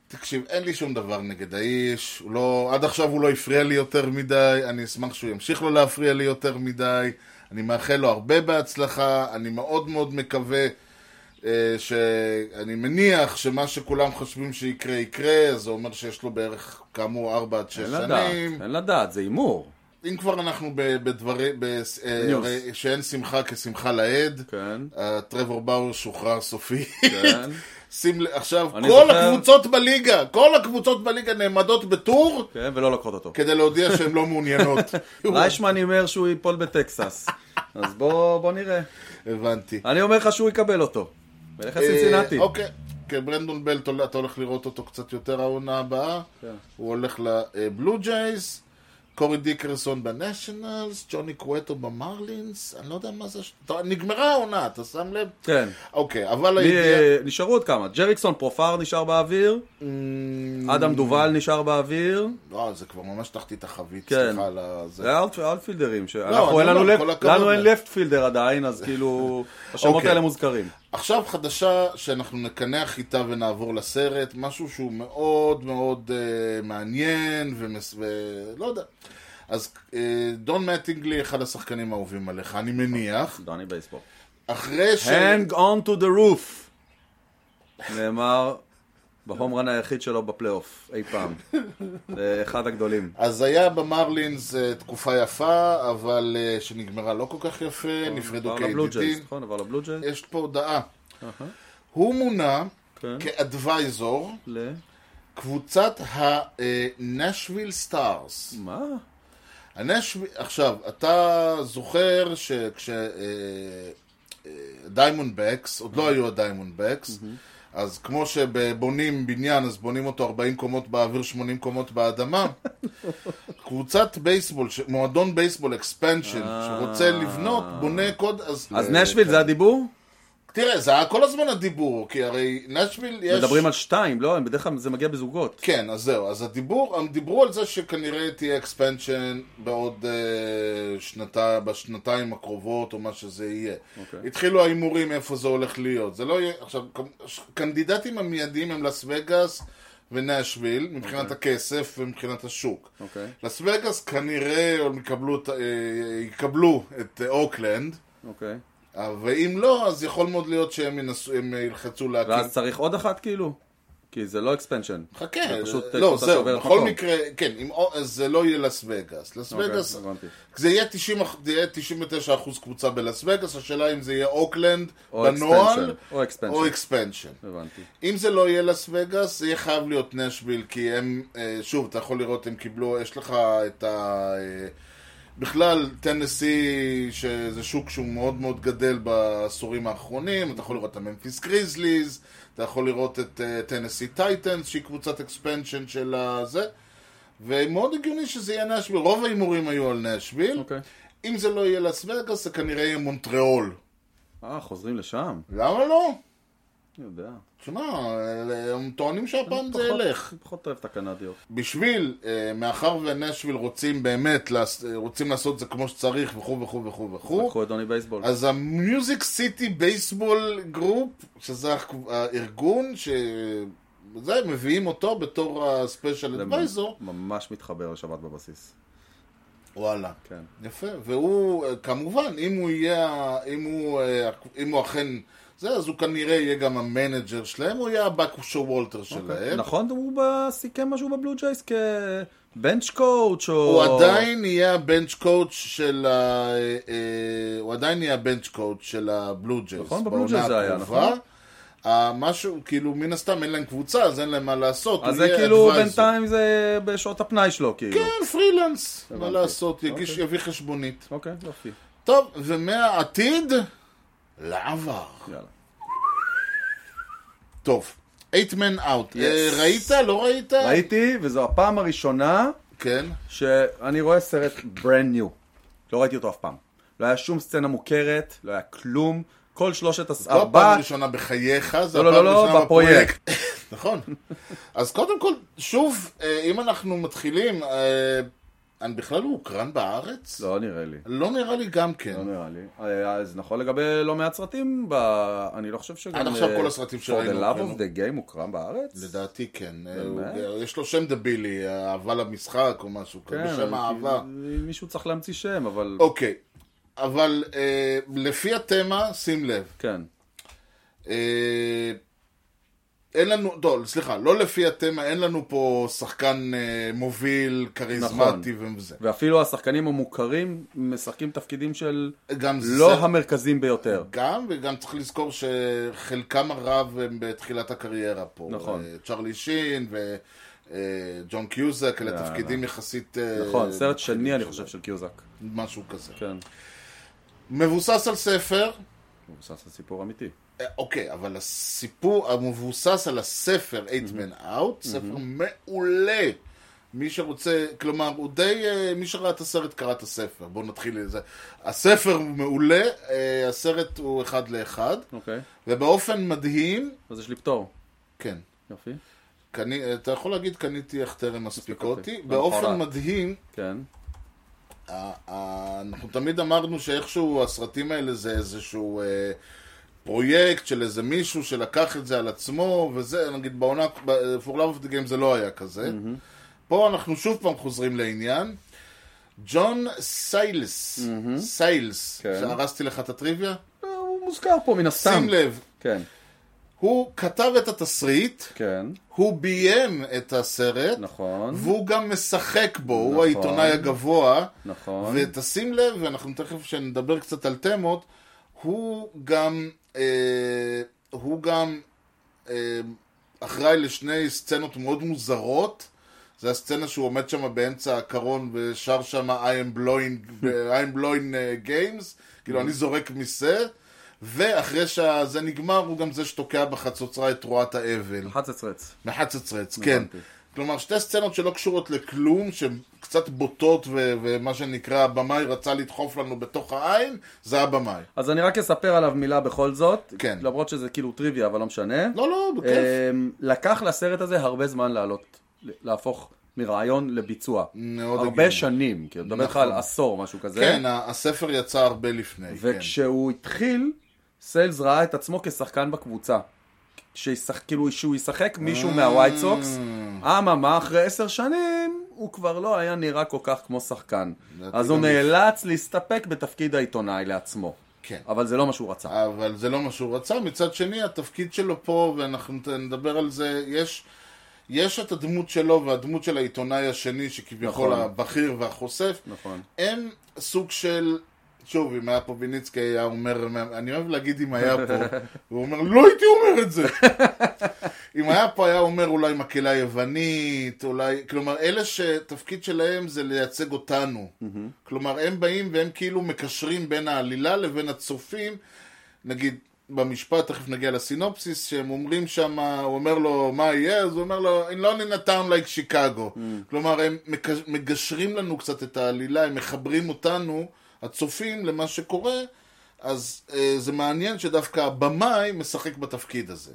תקשיב, אין לי שום דבר נגד האיש, הוא לא, עד עכשיו הוא לא הפריע לי יותר מדי, אני אשמח שהוא ימשיך לא להפריע לי יותר מדי, אני מאחל לו הרבה בהצלחה, אני מאוד מאוד מקווה שאני מניח שמה שכולם חושבים שיקרה יקרה, זה אומר שיש לו בערך כאמור 4 עד 6 אין לדעת, שנים. אין לדעת, זה הימור. אם כבר אנחנו ב- בדברי, ב- אה, שאין שמחה כשמחה לעד, כן, אה, טרוור באואר שוחרר סופית. כן. שים לב, עכשיו, כל זוכר- הקבוצות בליגה, כל הקבוצות בליגה נעמדות בטור כן, ולא לוקחות אותו. כדי להודיע שהן לא מעוניינות. ריישמן הימר שהוא ייפול בטקסס. אז בוא בוא נראה. הבנתי. אני אומר לך שהוא יקבל אותו. ולך לסינסינטי. אה, אוקיי. כן, ברנדון בל, אתה הולך לראות אותו קצת יותר העונה הבאה. כן. הוא הולך לבלו ג'ייז, קורי דיקרסון בנשיונלס, ג'וני קווטו במרלינס, אני לא יודע מה זה... נגמרה העונה, אתה שם לב? כן. אוקיי, אבל. אה, נשארו עוד כמה. ג'ריקסון פרופר נשאר באוויר, אמ, אדם דובל נשאר באוויר. לא, זה כבר ממש תחתית החבית, כן. סליחה על. זה. שאנחנו אני אין לנו אין. לפט פילדר עדיין, אז כאילו, השמות אוקיי. האלה מוזכרים. עכשיו חדשה שאנחנו נקנח איתה ונעבור לסרט, משהו שהוא מאוד מאוד uh, מעניין ומס... ולא יודע. אז uh, דון מטינגלי אחד השחקנים האהובים עליך, אני מניח. דוני בייסבול. אחרי ש... Hang on to the roof. נאמר ב home run היחיד שלו בפלייאוף אי פעם. אחד הגדולים. אז היה במרלינס uh, תקופה יפה, אבל uh, שנגמרה לא כל כך יפה, נפרדו עבר לבלו ג'ייז, כידידים. נכון? עבר לבלו ג'ייז? יש פה הודעה. הוא מונה. כ advisor ל... קבוצת הנשוויל סטארס. מה? הנשוויל, עכשיו, אתה זוכר שכש... דיימונד בקס, עוד לא היו הדיימונד בקס, אז כמו שבונים בניין, אז בונים אותו 40 קומות באוויר, 80 קומות באדמה. קבוצת בייסבול, ש- מועדון בייסבול expansion, שרוצה לבנות, בונה קודם, אז... אז ל- נשוויל זה הדיבור? תראה, זה היה כל הזמן הדיבור, כי הרי נשוויל יש... מדברים על שתיים, לא? בדרך כלל זה מגיע בזוגות. כן, אז זהו, אז הדיבור, הם דיברו על זה שכנראה תהיה expansion בעוד אה, שנה, בשנתיים הקרובות או מה שזה יהיה. אוקיי. התחילו ההימורים איפה זה הולך להיות. זה לא יהיה, עכשיו, קנדידטים המיידיים הם לס וגאס ונשוויל, מבחינת הכסף ומבחינת השוק. אוקיי. לס וגאס כנראה הם יקבלו, את- אה, יקבלו את אה, אוקלנד, אוקיי. אה, ואם לא, אז יכול מאוד להיות שהם ינסו, הם ילחצו להקים. ואז צריך עוד אחת כאילו? כי זה לא expansion. חכה, זה פשוט לא, קבוצה זהו, בכל מקום. מקרה, כן, אם, זה לא יהיה לס וגאס. לס וגאס. זה יהיה 90 אח- זה יהיה 99% קבוצה בלס וגאס, השאלה אם זה יהיה אוקלנד או בנוהל, או expansion. הבנתי. אם זה לא יהיה לס וגאס, זה יהיה חייב להיות נשוויל, כי הם, אה, שוב, אתה יכול לראות, הם קיבלו, יש לך את ה... אה, בכלל, טנסי, שזה שוק שהוא מאוד מאוד גדל בעשורים האחרונים, אתה יכול לראות את הממפיס גריזליז, אתה יכול לראות את טנסי טייטנס, שהיא קבוצת expansion של הזה, ומאוד הגיוני שזה יהיה נשוויל. רוב ההימורים היו על נשוויל. אוקיי. אם זה לא יהיה לס וגאס, זה כנראה יהיה מונטריאול. אה, חוזרים לשם? למה לא? אני יודע. תשמע, הם טוענים שהפעם זה ילך. פחות אוהב את הקנדיות. בשביל, אה, מאחר ונשוויל רוצים באמת, אה, רוצים לעשות את זה כמו שצריך וכו' וכו' וכו' וכו', לקחו את דוני בייסבול. אז המיוזיק סיטי בייסבול גרופ, שזה הארגון ש... זה, מביאים אותו בתור ה special advisor, ממש מתחבר לשבת בבסיס. וואלה. כן. יפה, והוא, אה, כמובן, אם הוא יהיה, אם הוא, אם הוא אכן זה, אז הוא כנראה יהיה גם ה manager שלהם, הוא יהיה הבאק שוואלטר שלהם. נכון, הוא סיכם משהו בבלו ג'ייס כ bench coach או... הוא עדיין יהיה ה bench coach של ה... אה, אה, הוא עדיין יהיה ה bench coach של הבלו ג'ייס. נכון, בבלו ג'ייס זה היה, נכון? משהו, כאילו, מן הסתם אין להם קבוצה, אז אין להם מה לעשות. אז זה כאילו advisor. בינתיים זה בשעות הפנאי שלו, כאילו. כן, פרילנס, מה הבנתי. לעשות, יגיש, אוקיי. יביא חשבונית. אוקיי, יופי. טוב, ומהעתיד לעבר. יאללה. טוב, 8 man out. Yes. אה, ראית? לא ראית? ראיתי, וזו הפעם הראשונה כן. שאני רואה סרט brand new. לא ראיתי אותו אף פעם. לא היה שום סצנה מוכרת, לא היה כלום. כל שלושת הס... זו הפעם. הראשונה בחייך, זה לא, לא, הפעם לא, לא, הראשונה בפרויקט. נכון. אז קודם כל, שוב, אה, אם אנחנו מתחילים, אה, אני בכלל הוא הוקרן בארץ? לא נראה לי. לא נראה לי גם כן. לא נראה לי. אז נכון לגבי לא מעט סרטים, ב... אני לא חושב שגם... עד עכשיו אה, כל הסרטים For שראינו the Love of the Game הוקרן בארץ? לדעתי כן. אה, באמת? הוא- יש לו שם דבילי, אהבה למשחק או משהו כזה, כן, אבל אהבה. מישהו צריך להמציא שם, אבל... אוקיי, אבל אה, לפי התמה, שים לב. כן. אה, אין לנו, טוב, סליחה, לא לפי התמה, אין לנו פה שחקן אה, מוביל, כריזמטי וזה. ואפילו השחקנים המוכרים משחקים תפקידים של גם לא זה, המרכזיים ביותר. גם, וגם צריך לזכור שחלקם הרב הם בתחילת הקריירה פה. נכון. אה, צ'רלי שין וג'ון קיוזק, אלה יאללה. תפקידים יחסית... אה, נכון, סרט מתחילים שני אני. חושב של קיוזק. משהו כזה. כן. מבוסס על ספר, מבוסס על סיפור אמיתי. אה, אוקיי, אבל הסיפור המבוסס על הספר 8 Man Out, ספר מעולה. מי שרוצה, כלומר, הוא די, אה, מי שראה את הסרט קרא את הספר, בואו נתחיל לזה. הספר הוא מעולה, אה, הסרט הוא אחד לאחד, אוקיי. ובאופן מדהים, אז יש לי פטור. כן, יופי. קני, אתה יכול להגיד קניתי איך טרם מספיק אותי, אותי. באופן. מדהים, כן. אנחנו תמיד אמרנו שאיכשהו הסרטים האלה זה איזשהו אה, פרויקט של איזה מישהו שלקח את זה על עצמו, וזה, נגיד בעונה, For Love of the Game זה לא היה כזה. פה אנחנו שוב פעם חוזרים לעניין. ג'ון סיילס, סיילס, כן. שהרסתי לך את הטריוויה? אה, הוא מוזכר פה מן הסתם. שים לב, כן. הוא כתב את התסריט, כן. הוא ביים את הסרט, נכון. והוא גם משחק בו, הוא נכון. העיתונאי הגבוה. נכון. ותשים לב, ואנחנו תכף כשנדבר קצת על תמות, הוא גם, אה, הוא גם אה, אחראי לשני סצנות מאוד מוזרות. זה הסצנה שהוא עומד שם באמצע הקרון ושר שם I am blowing, I am blowing uh, games, כאילו אני זורק מיסה, ואחרי שזה נגמר הוא גם זה שתוקע בחצוצרה את תרועת האבל. חצצרץ. מחצצרץ, כן. כלומר, שתי סצנות שלא קשורות לכלום, שהן קצת בוטות, ו- ומה שנקרא, הבמאי רצה לדחוף לנו בתוך העין, זה הבמאי. אז אני רק אספר עליו מילה בכל זאת. כן. למרות שזה כאילו טריוויה, אבל לא משנה. לא, לא, בכיף. אמ, לקח לסרט הזה הרבה זמן לעלות, להפוך מרעיון לביצוע. מאוד הרבה הגיוני. שנים, כאילו, מדבר איתך נכון. על עשור, משהו כזה. כן, הספר יצא הרבה לפני. כן. וכשהוא התחיל, סיילס ראה את עצמו כשחקן בקבוצה. שישח, כאילו שהוא ישחק מישהו אה. מהווייט סוקס, אממה, אחרי עשר שנים, הוא כבר לא היה נראה כל כך כמו שחקן. אז הוא נאלץ להסתפק בתפקיד העיתונאי לעצמו. כן. אבל זה לא מה שהוא רצה. אבל זה לא מה שהוא רצה. מצד שני, התפקיד שלו פה, ואנחנו נדבר על זה, יש, יש את הדמות שלו והדמות של העיתונאי השני, שכביכול נכון. הבכיר והחושף. נכון. הם סוג של... שוב, אם היה פה ויניצקי היה אומר, אני אוהב להגיד אם היה פה, הוא אומר, לא הייתי אומר את זה. אם היה פה היה אומר אולי מקהלה יוונית, אולי, כלומר, אלה שתפקיד שלהם זה לייצג אותנו. כלומר, הם באים והם כאילו מקשרים בין העלילה לבין הצופים, נגיד, במשפט, תכף נגיע לסינופסיס, שהם אומרים שם, הוא אומר לו, מה יהיה? אז הוא אומר לו, in לא in a town like Chicago. כלומר, הם מגשרים לנו קצת את העלילה, הם מחברים אותנו, הצופים, למה שקורה, אז אה, זה מעניין שדווקא הבמאי משחק בתפקיד הזה.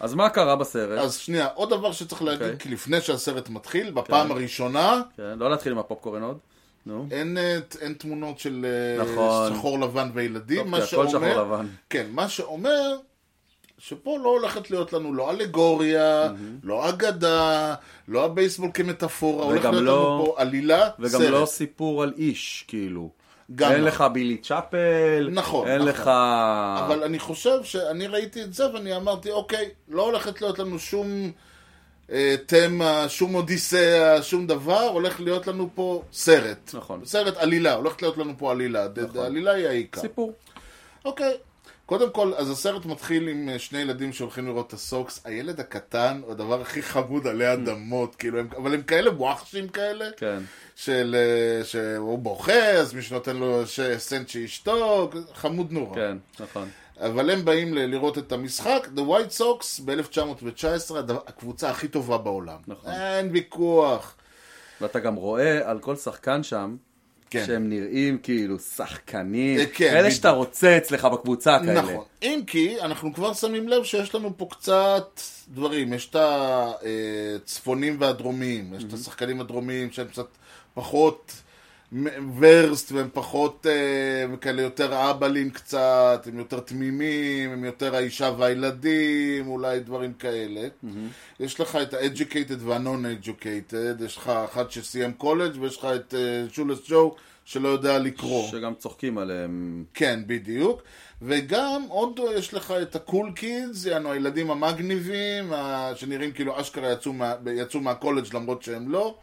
אז מה קרה בסרט? אז שנייה, עוד דבר שצריך להגיד, אוקיי. כי לפני שהסרט מתחיל, בפעם הראשונה, כן, לא להתחיל עם הפופקורן עוד. נו. אין, אה, אין תמונות של אה, נכון. שחור לבן וילדים, טוב, מה כי הכל שאומר, שחור לבן. כן, מה שאומר שפה לא הולכת להיות לנו לא אלגוריה, לא אגדה, לא הבייסבול כמטאפורה, הולך וגם להיות לא- לנו פה עלילה, וגם סרט. לא סיפור על איש, כאילו. גם אין לא. לך בילי צ'אפל, נכון, אין נכון. לך... אבל אני חושב שאני ראיתי את זה ואני אמרתי, אוקיי, לא הולכת להיות לנו שום אה, תמה, שום אודיסאה, שום דבר, הולך להיות לנו פה סרט. נכון. סרט עלילה, הולכת להיות לנו פה עלילה. נכון. העלילה היא העיקר. סיפור. אוקיי. קודם כל, אז הסרט מתחיל עם אה, שני ילדים שהולכים לראות את הסוקס. הילד הקטן הוא הדבר הכי חמוד עלי אדמות, כאילו, הם, אבל הם כאלה וואחשים כאלה, כן. של, אה, שהוא בוכה, אז מישהו נותן לו סנט שישתוק, חמוד נורא. כן, נכון. אבל הם באים ל- לראות את המשחק, The White Sox ב-1919, הקבוצה הכי טובה בעולם. נכון. אין ויכוח. ואתה גם רואה על כל שחקן שם, כן. שהם נראים כאילו שחקנים, אה, כן, אלה. שאתה רוצה אצלך בקבוצה כאלה. נכון. אם כי, אנחנו כבר שמים לב שיש לנו פה קצת דברים. יש את הצפונים והדרומיים, יש את השחקנים הדרומיים שהם קצת פחות ורסט והם פחות, אה, הם כאלה יותר אבלים קצת, הם יותר תמימים, הם יותר האישה והילדים, אולי דברים כאלה. יש לך את ה-educated וה-non-educated, יש לך אחד שסיים קולג' ויש לך את אה, שולס ג'ו שלא יודע לקרוא. שגם צוחקים עליהם. כן, בדיוק. וגם עוד יש לך את ה cool kids, יענו הילדים המגניבים, שנראים כאילו אשכרה יצאו, מה, יצאו מהקולג' למרות שהם לא,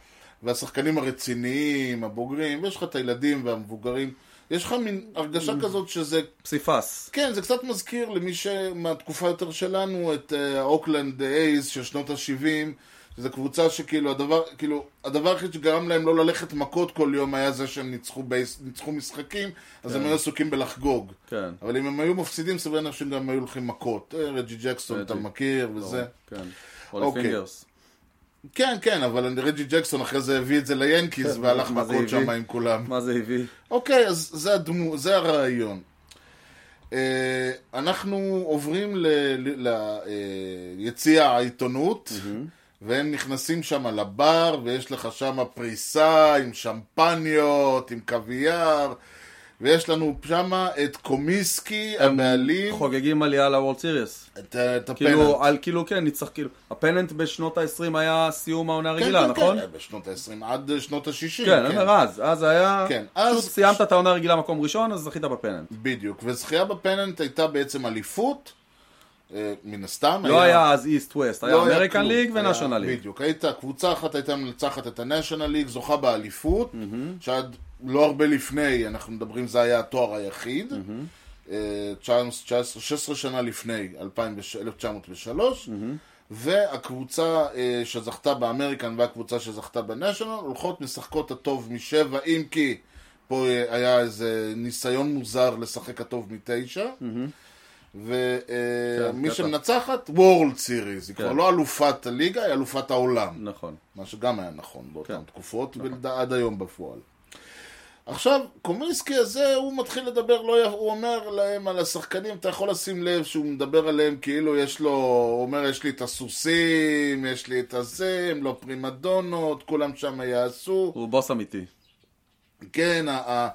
והשחקנים הרציניים, הבוגרים, ויש לך את הילדים והמבוגרים. יש לך מין הרגשה כזאת שזה, פסיפס. כן, זה קצת מזכיר למי שמהתקופה יותר שלנו, את אה, אוקלנד אייז של שנות ה-70. זו קבוצה שכאילו הדבר, כאילו, הדבר היחיד שגרם להם לא ללכת מכות כל יום היה זה שהם ניצחו, בייס, ניצחו משחקים, אז הם היו עסוקים בלחגוג. כן. אבל אם הם היו מפסידים, סביר שהם גם היו הולכים מכות. אה, רג'י ג'קסון, אתה. מכיר, וזה. כן. רולי אוקיי. פינגרס. כן, כן, אבל רג'י ג'קסון אחרי זה הביא את זה ליאנקיז, והלך מכות? שם עם כולם. מה זה הביא? אוקיי, אז זה הדמו, זה הרעיון. אה, אנחנו עוברים ליציע העיתונות, והם נכנסים שם לבר, ויש לך שם פריסה עם שמפניות, עם קוויאר, ויש לנו שם את קומיסקי, הבעלים, חוגגים עלייה לוורלד סיריוס. את, את הפננט. כאילו, על כאילו, כן, ניצח, כאילו, הפננט בשנות ה-20 היה סיום העונה כן, הרגילה, כן, נכון? כן, בשנות ה-20 עד שנות ה-60. כן, אני אומר אז, אז היה, כן, פשוט אז- סיימת את העונה הרגילה מקום ראשון, אז זכית בפננט. בדיוק, וזכייה בפננט הייתה בעצם אליפות, אה, מן הסתם. לא היה אז East West, היה אמריקן. ליג ונשיונל ליג. בדיוק, היית, קבוצה אחת הייתה מנצחת את הנשיונל ליג, זוכה באליפות, שעד לא הרבה לפני, אנחנו מדברים, זה היה התואר היחיד, אה, 19, 16 שנה לפני, 1903, והקבוצה אה, שזכתה באמריקן והקבוצה שזכתה בנשיונל הולכות משחקות הטוב משבע, אם כי פה אה, היה איזה ניסיון מוזר לשחק הטוב מתשע. ומי כן, שמנצחת, וורלד סיריס, היא כן. כבר לא אלופת הליגה, היא אלופת העולם. נכון. מה שגם היה נכון באותן כן. תקופות, ועד היום בפועל. עכשיו, קומיסקי הזה, הוא מתחיל לדבר, לא, הוא אומר להם על השחקנים, אתה יכול לשים לב שהוא מדבר עליהם כאילו יש לו, הוא אומר, יש לי את הסוסים, יש לי את הזה, הם לא פרימדונות, כולם שם יעשו. הוא בוס אמיתי. כן, ה- ה-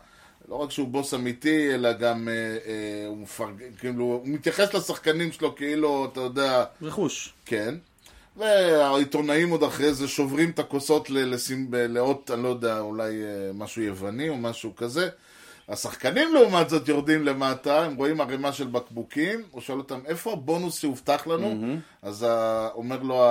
לא רק שהוא בוס אמיתי, אלא גם אה, אה, הוא מפרג... כאילו, הוא מתייחס לשחקנים שלו כאילו, אתה יודע, רכוש. כן. והעיתונאים עוד אחרי זה שוברים את הכוסות לאות, אני לא יודע, אולי אה, משהו יווני או משהו כזה. השחקנים לעומת זאת יורדים למטה, הם רואים ערימה של בקבוקים, הוא שואל אותם, איפה הבונוס שהובטח לנו? אז ה- אומר לו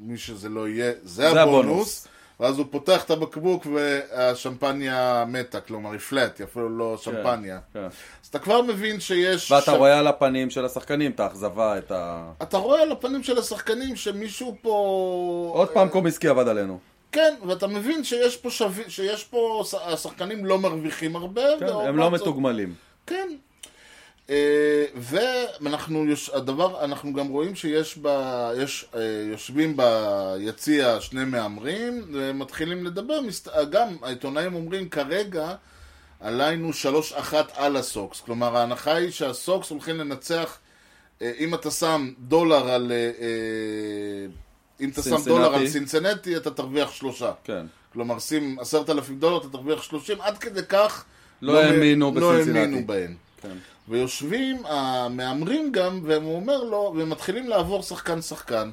מי שזה לא יהיה, זה זה הבונוס. הבונוס. ואז הוא פותח את הבקבוק והשמפניה מתה, כלומר היא פלט, היא אפילו לא שמפניה. כן. אז אתה כבר מבין שיש... ואתה שם- רואה על הפנים של השחקנים את האכזבה, את ה... אתה רואה על הפנים של השחקנים שמישהו פה... עוד פעם קומיסקי עבד עלינו. כן, ואתה מבין שיש פה שווה, שיש פה, השחקנים לא מרוויחים הרבה. כן, הם לא זאת- מתוגמלים. כן. אה, ואנחנו, הדבר, אנחנו גם רואים שיש ב... יש, אה, יושבים ביציע שני מהמרים, ומתחילים לדבר, גם העיתונאים אומרים כרגע עלינו שלוש אחת על הסוקס, כלומר ההנחה היא שהסוקס הולכים לנצח, אה, אם אתה שם דולר על... אה, אה, אם אתה שם. דולר על סינסנטי, אתה תרוויח שלושה. כן. כלומר, שים עשרת אלפים דולר, אתה תרוויח שלושים, עד כדי כך לא מ- האמינו לא. האמינו בהם. כן. ויושבים המהמרים גם, והם אומר לו, ומתחילים לעבור שחקן-שחקן.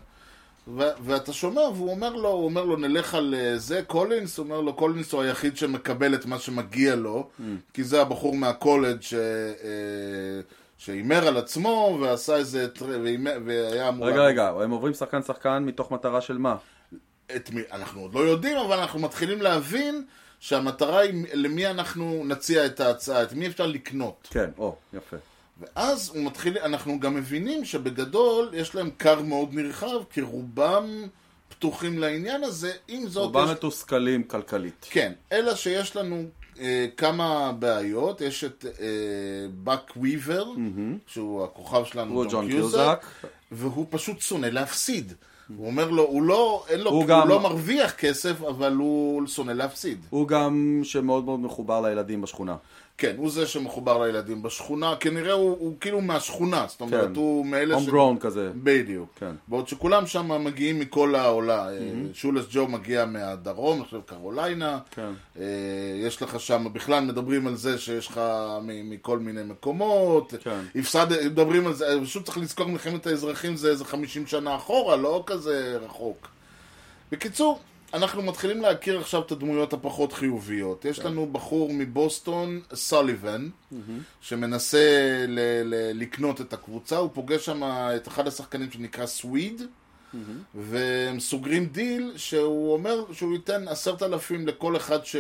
ואתה שומע, והוא אומר לו, הוא אומר לו, נלך על אה, זה, קולינס, הוא אומר לו, קולינס הוא היחיד שמקבל את מה שמגיע לו, Mm. כי זה הבחור מהקולג' ש... אה, שהימר על עצמו, ועשה איזה, והיה אמור... רגע, רגע, הם עוברים שחקן שחקן מתוך מטרה של מה? את מי, אנחנו עוד לא יודעים, אבל אנחנו מתחילים להבין שהמטרה היא למי אנחנו נציע את ההצעה, את מי אפשר לקנות. כן, או, יפה. ואז הוא מתחיל, אנחנו גם מבינים שבגדול יש להם קר מאוד נרחב, כי רובם פתוחים לעניין הזה, עם זאת... רובם יש... מתוסכלים כלכלית. כן, אלא שיש לנו אה, כמה בעיות, יש את אה, באק וויבר, שהוא הכוכב שלנו, הוא ג'ון קיוזק. והוא פשוט שונא להפסיד. הוא אומר לו, הוא לא, אין לו, הוא הוא, גם- לא מרוויח כסף, אבל הוא שונא להפסיד. הוא גם שמאוד מאוד מחובר לילדים בשכונה. כן, הוא זה שמחובר לילדים בשכונה, כנראה הוא, הוא כאילו מהשכונה, זאת אומרת, כן. הוא מאלה הום גרון כזה. בדיוק. כן. בעוד שכולם שם מגיעים מכל העולה. Mm-hmm. שולס ג'ו מגיע מהדרום, חושב קרוליינה. כן. אה, יש לך שם, בכלל מדברים על זה שיש לך מ- מכל מיני מקומות. כן. הפסד, מדברים על זה, פשוט צריך לזכור מלחמת האזרחים זה איזה 50 שנה אחורה, לא כזה רחוק. בקיצור, אנחנו מתחילים להכיר עכשיו את הדמויות הפחות חיוביות. יש לנו בחור מבוסטון, סוליבן, שמנסה ל- ל- לקנות את הקבוצה, הוא פוגש שם את אחד השחקנים שנקרא סוויד, והם סוגרים דיל שהוא אומר שהוא ייתן עשרת אלפים לכל אחד ש...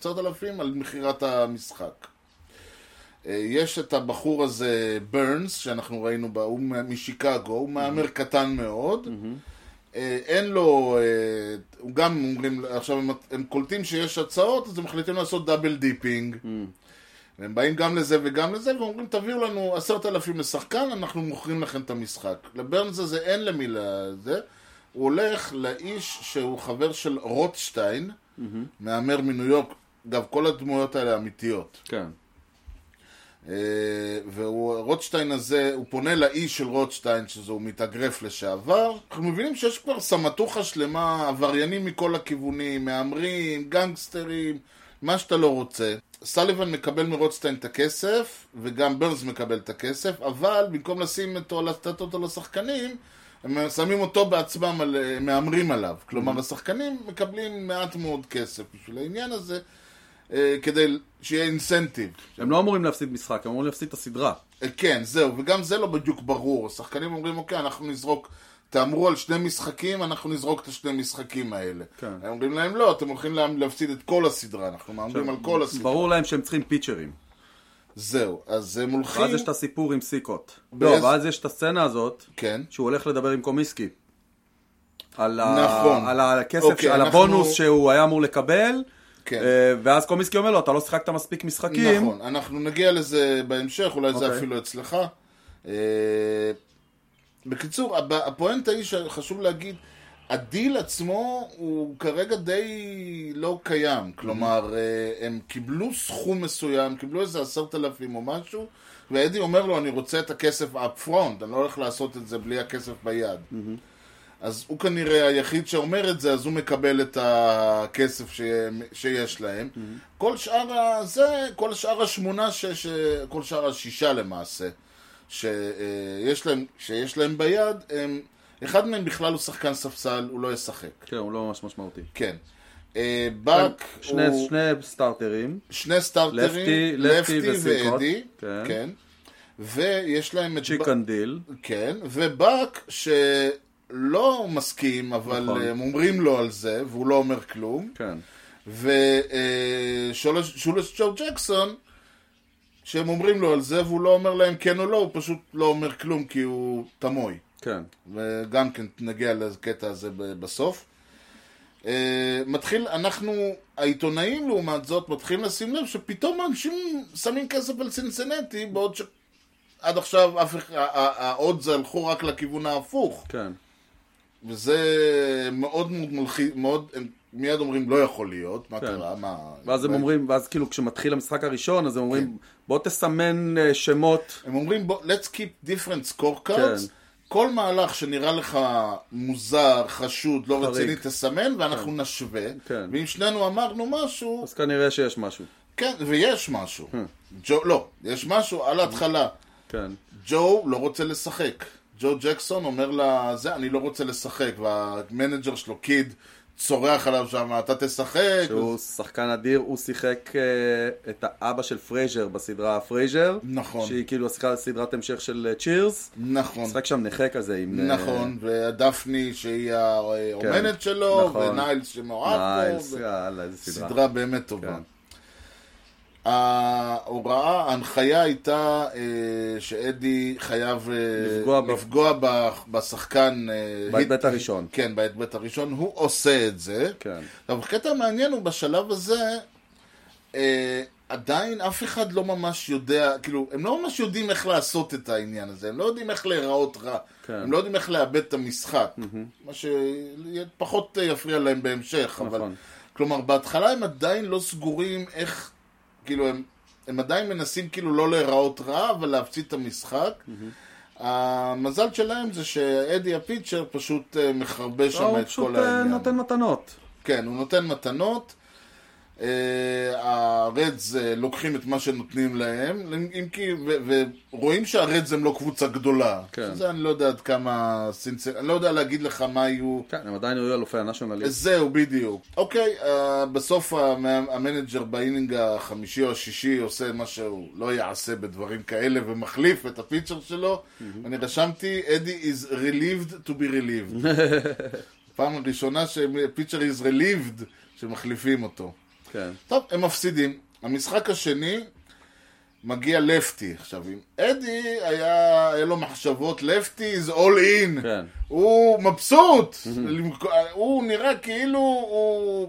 עשרת אלפים על מכירת המשחק. אה, יש את הבחור הזה, ברנס, שאנחנו ראינו, בה, הוא משיקגו, הוא מהמר קטן מאוד. אין לו, אה, הוא גם אומרים, עכשיו הם, הם קולטים שיש הצעות, אז הם מחליטים לעשות double dipping. והם באים גם לזה וגם לזה, ואומרים, תביאו לנו עשרת אלפים לשחקן, אנחנו מוכרים לכם את המשחק. לברנס הזה אין למי לזה, הוא הולך לאיש שהוא חבר של רוטשטיין, מהמר מניו יורק, אגב, כל הדמויות האלה אמיתיות. כן. אה, ורוטשטיין הזה, הוא פונה לאיש של רוטשטיין, שזהו מתאגרף לשעבר. אנחנו מבינים שיש כבר סמטוחה שלמה, עבריינים מכל הכיוונים, מהמרים, גנגסטרים, מה שאתה לא רוצה. סליבן מקבל מרוטשטיין את הכסף, וגם ברנס מקבל את הכסף, אבל במקום לשים אותו, לתת אותו לשחקנים, הם שמים אותו בעצמם, על, הם מהמרים עליו. כלומר, השחקנים מקבלים מעט מאוד כסף בשביל העניין הזה, אה, כדי שיהיה אינסנטיב. הם לא אמורים להפסיד משחק, הם אמורים להפסיד את הסדרה. אה, כן, זהו, וגם זה לא בדיוק ברור. השחקנים אומרים, אוקיי, אנחנו נזרוק, תאמרו על שני משחקים, אנחנו נזרוק את השני משחקים האלה. כן. הם אומרים להם, לא, אתם הולכים לה- להפסיד את כל הסדרה, אנחנו מהמרים על כל הסדרה. ברור להם שהם צריכים פיצ'רים. זהו, אז הם הולכים... ואז יש את הסיפור עם סיקוט. לא, ואז יש את הסצנה הזאת, כן. שהוא הולך לדבר עם קומיסקי. על, ה... נכון. על הכסף, אוקיי, על אנחנו- הבונוס שהוא היה אמור לקבל, כן. אה, ואז קומיסקי אומר לו, אתה לא שיחקת מספיק משחקים. נכון, אנחנו נגיע לזה בהמשך, אולי זה אוקיי. אפילו אצלך. אה, בקיצור, הפואנטה היא שחשוב להגיד, הדיל עצמו הוא כרגע די לא קיים. כלומר, אה, הם קיבלו סכום מסוים, קיבלו איזה עשרת אלפים או משהו, ואדי אומר לו, אני רוצה את הכסף up front, אני לא הולך לעשות את זה בלי הכסף ביד. אז הוא כנראה היחיד שאומר את זה, אז הוא מקבל את הכסף ש... שיש להם. כל שאר הזה, כל שאר השמונה, ש... ש... כל שאר השישה למעשה, שיש להם, שיש להם ביד, הם... אחד מהם בכלל הוא שחקן ספסל, הוא לא ישחק. כן, הוא לא ממש משמעותי. כן. אה, באק שני, הוא שני סטארטרים, שני סטארטרים, לפטי-. ואדי, כן. כן. ויש להם את... צ'יק גנדיל, כן, ובאק, לא מסכים, אבל נכון. הם אומרים לו על זה, והוא לא אומר כלום. כן. ושולס ג'ו ג'קסון, שהם אומרים לו על זה, והוא לא אומר להם כן או לא, הוא פשוט לא אומר כלום כי הוא תמים. כן. וגם כן נגיע לקטע הזה בסוף. אה, מתחיל, אנחנו, העיתונאים לעומת זאת, מתחילים לשים לב שפתאום אנשים שמים כסף על סינסנטי, בעוד שעד עכשיו אף אחד, הלכו רק לכיוון ההפוך. כן. וזה מאוד מאוד מלחיץ, מאוד, הם מיד אומרים לא יכול להיות, מה כן. קרה, מה... ואז הם אומרים, ואז כאילו כשמתחיל המשחק הראשון, אז הם אומרים, בוא תסמן אה, שמות. הם אומרים, בוא, let's keep different scorecards. כן. כל מהלך שנראה לך מוזר, חשוד, לא. רציני, תסמן, ואנחנו נשווה. כן. ואם שנינו אמרנו משהו, אז כנראה שיש משהו. כן, ויש משהו. לא, יש משהו על ההתחלה. כן. ג'ו לא רוצה לשחק. ג'ו ג'קסון אומר לה, זה, אני לא רוצה לשחק, וה manager שלו, קיד, צורח עליו שם, אתה תשחק. שהוא שחקן אדיר, הוא שיחק אה, את האבא של פרייזר בסדרה פרייזר. נכון. שהיא כאילו שיחקה סדרת המשך של צ'ירס. נכון. שיחק שם נכה כזה עם... אה, נכון, ודפני שהיא האומנת שלו, נכון. וניילס שמאוהב ניילס, בו. יאללה, איזה סדרה. סדרה באמת טובה. כן. ההוראה, ההנחיה הייתה אה, שאדי חייב אה, לפגוע לפגוע ב- בשחקן. אה, בהיבט הראשון. כן, בהיבט הראשון. הוא עושה את זה. כן. עכשיו, הקטע המעניין הוא בשלב הזה, אה, עדיין אף אחד לא ממש יודע, כאילו, הם לא ממש יודעים איך לעשות את העניין הזה, הם לא יודעים איך להיראות רע, כן. הם לא יודעים איך לאבד את המשחק, מה שפחות יפריע להם בהמשך, אבל... נכון. כלומר, בהתחלה הם עדיין לא סגורים איך, כאילו, הם, הם עדיין מנסים כאילו לא להיראות רע, אבל להפציץ את המשחק. המזל שלהם זה שאדי הפיצ'ר פשוט אה, מחרבש לא, שם הוא את פשוט כל אה, העניין. נותן מתנות. כן, הוא נותן מתנות. הרדס לוקחים את מה שנותנים להם, אם כי, ורואים שהרדס הם לא קבוצה גדולה. כן. זה אני לא יודע עד כמה סינצר... אני לא יודע להגיד לך מה יהיו... כן, הם עדיין היו אלופי ה National League. זהו, בדיוק. אוקיי, uh, בסוף המ- ה manager ב inning החמישי או השישי עושה מה שהוא לא יעשה בדברים כאלה ומחליף את ה pitcher שלו. אני רשמתי, אדי is relieved to be relieved. פעם ראשונה ש pitcher is relieved שמחליפים אותו. כן. טוב, הם מפסידים. המשחק השני מגיע לפטי. עכשיו, אם אדי היה, היה לו מחשבות, לפטי is all in. כן. הוא מבסוט. הוא נראה כאילו, הוא...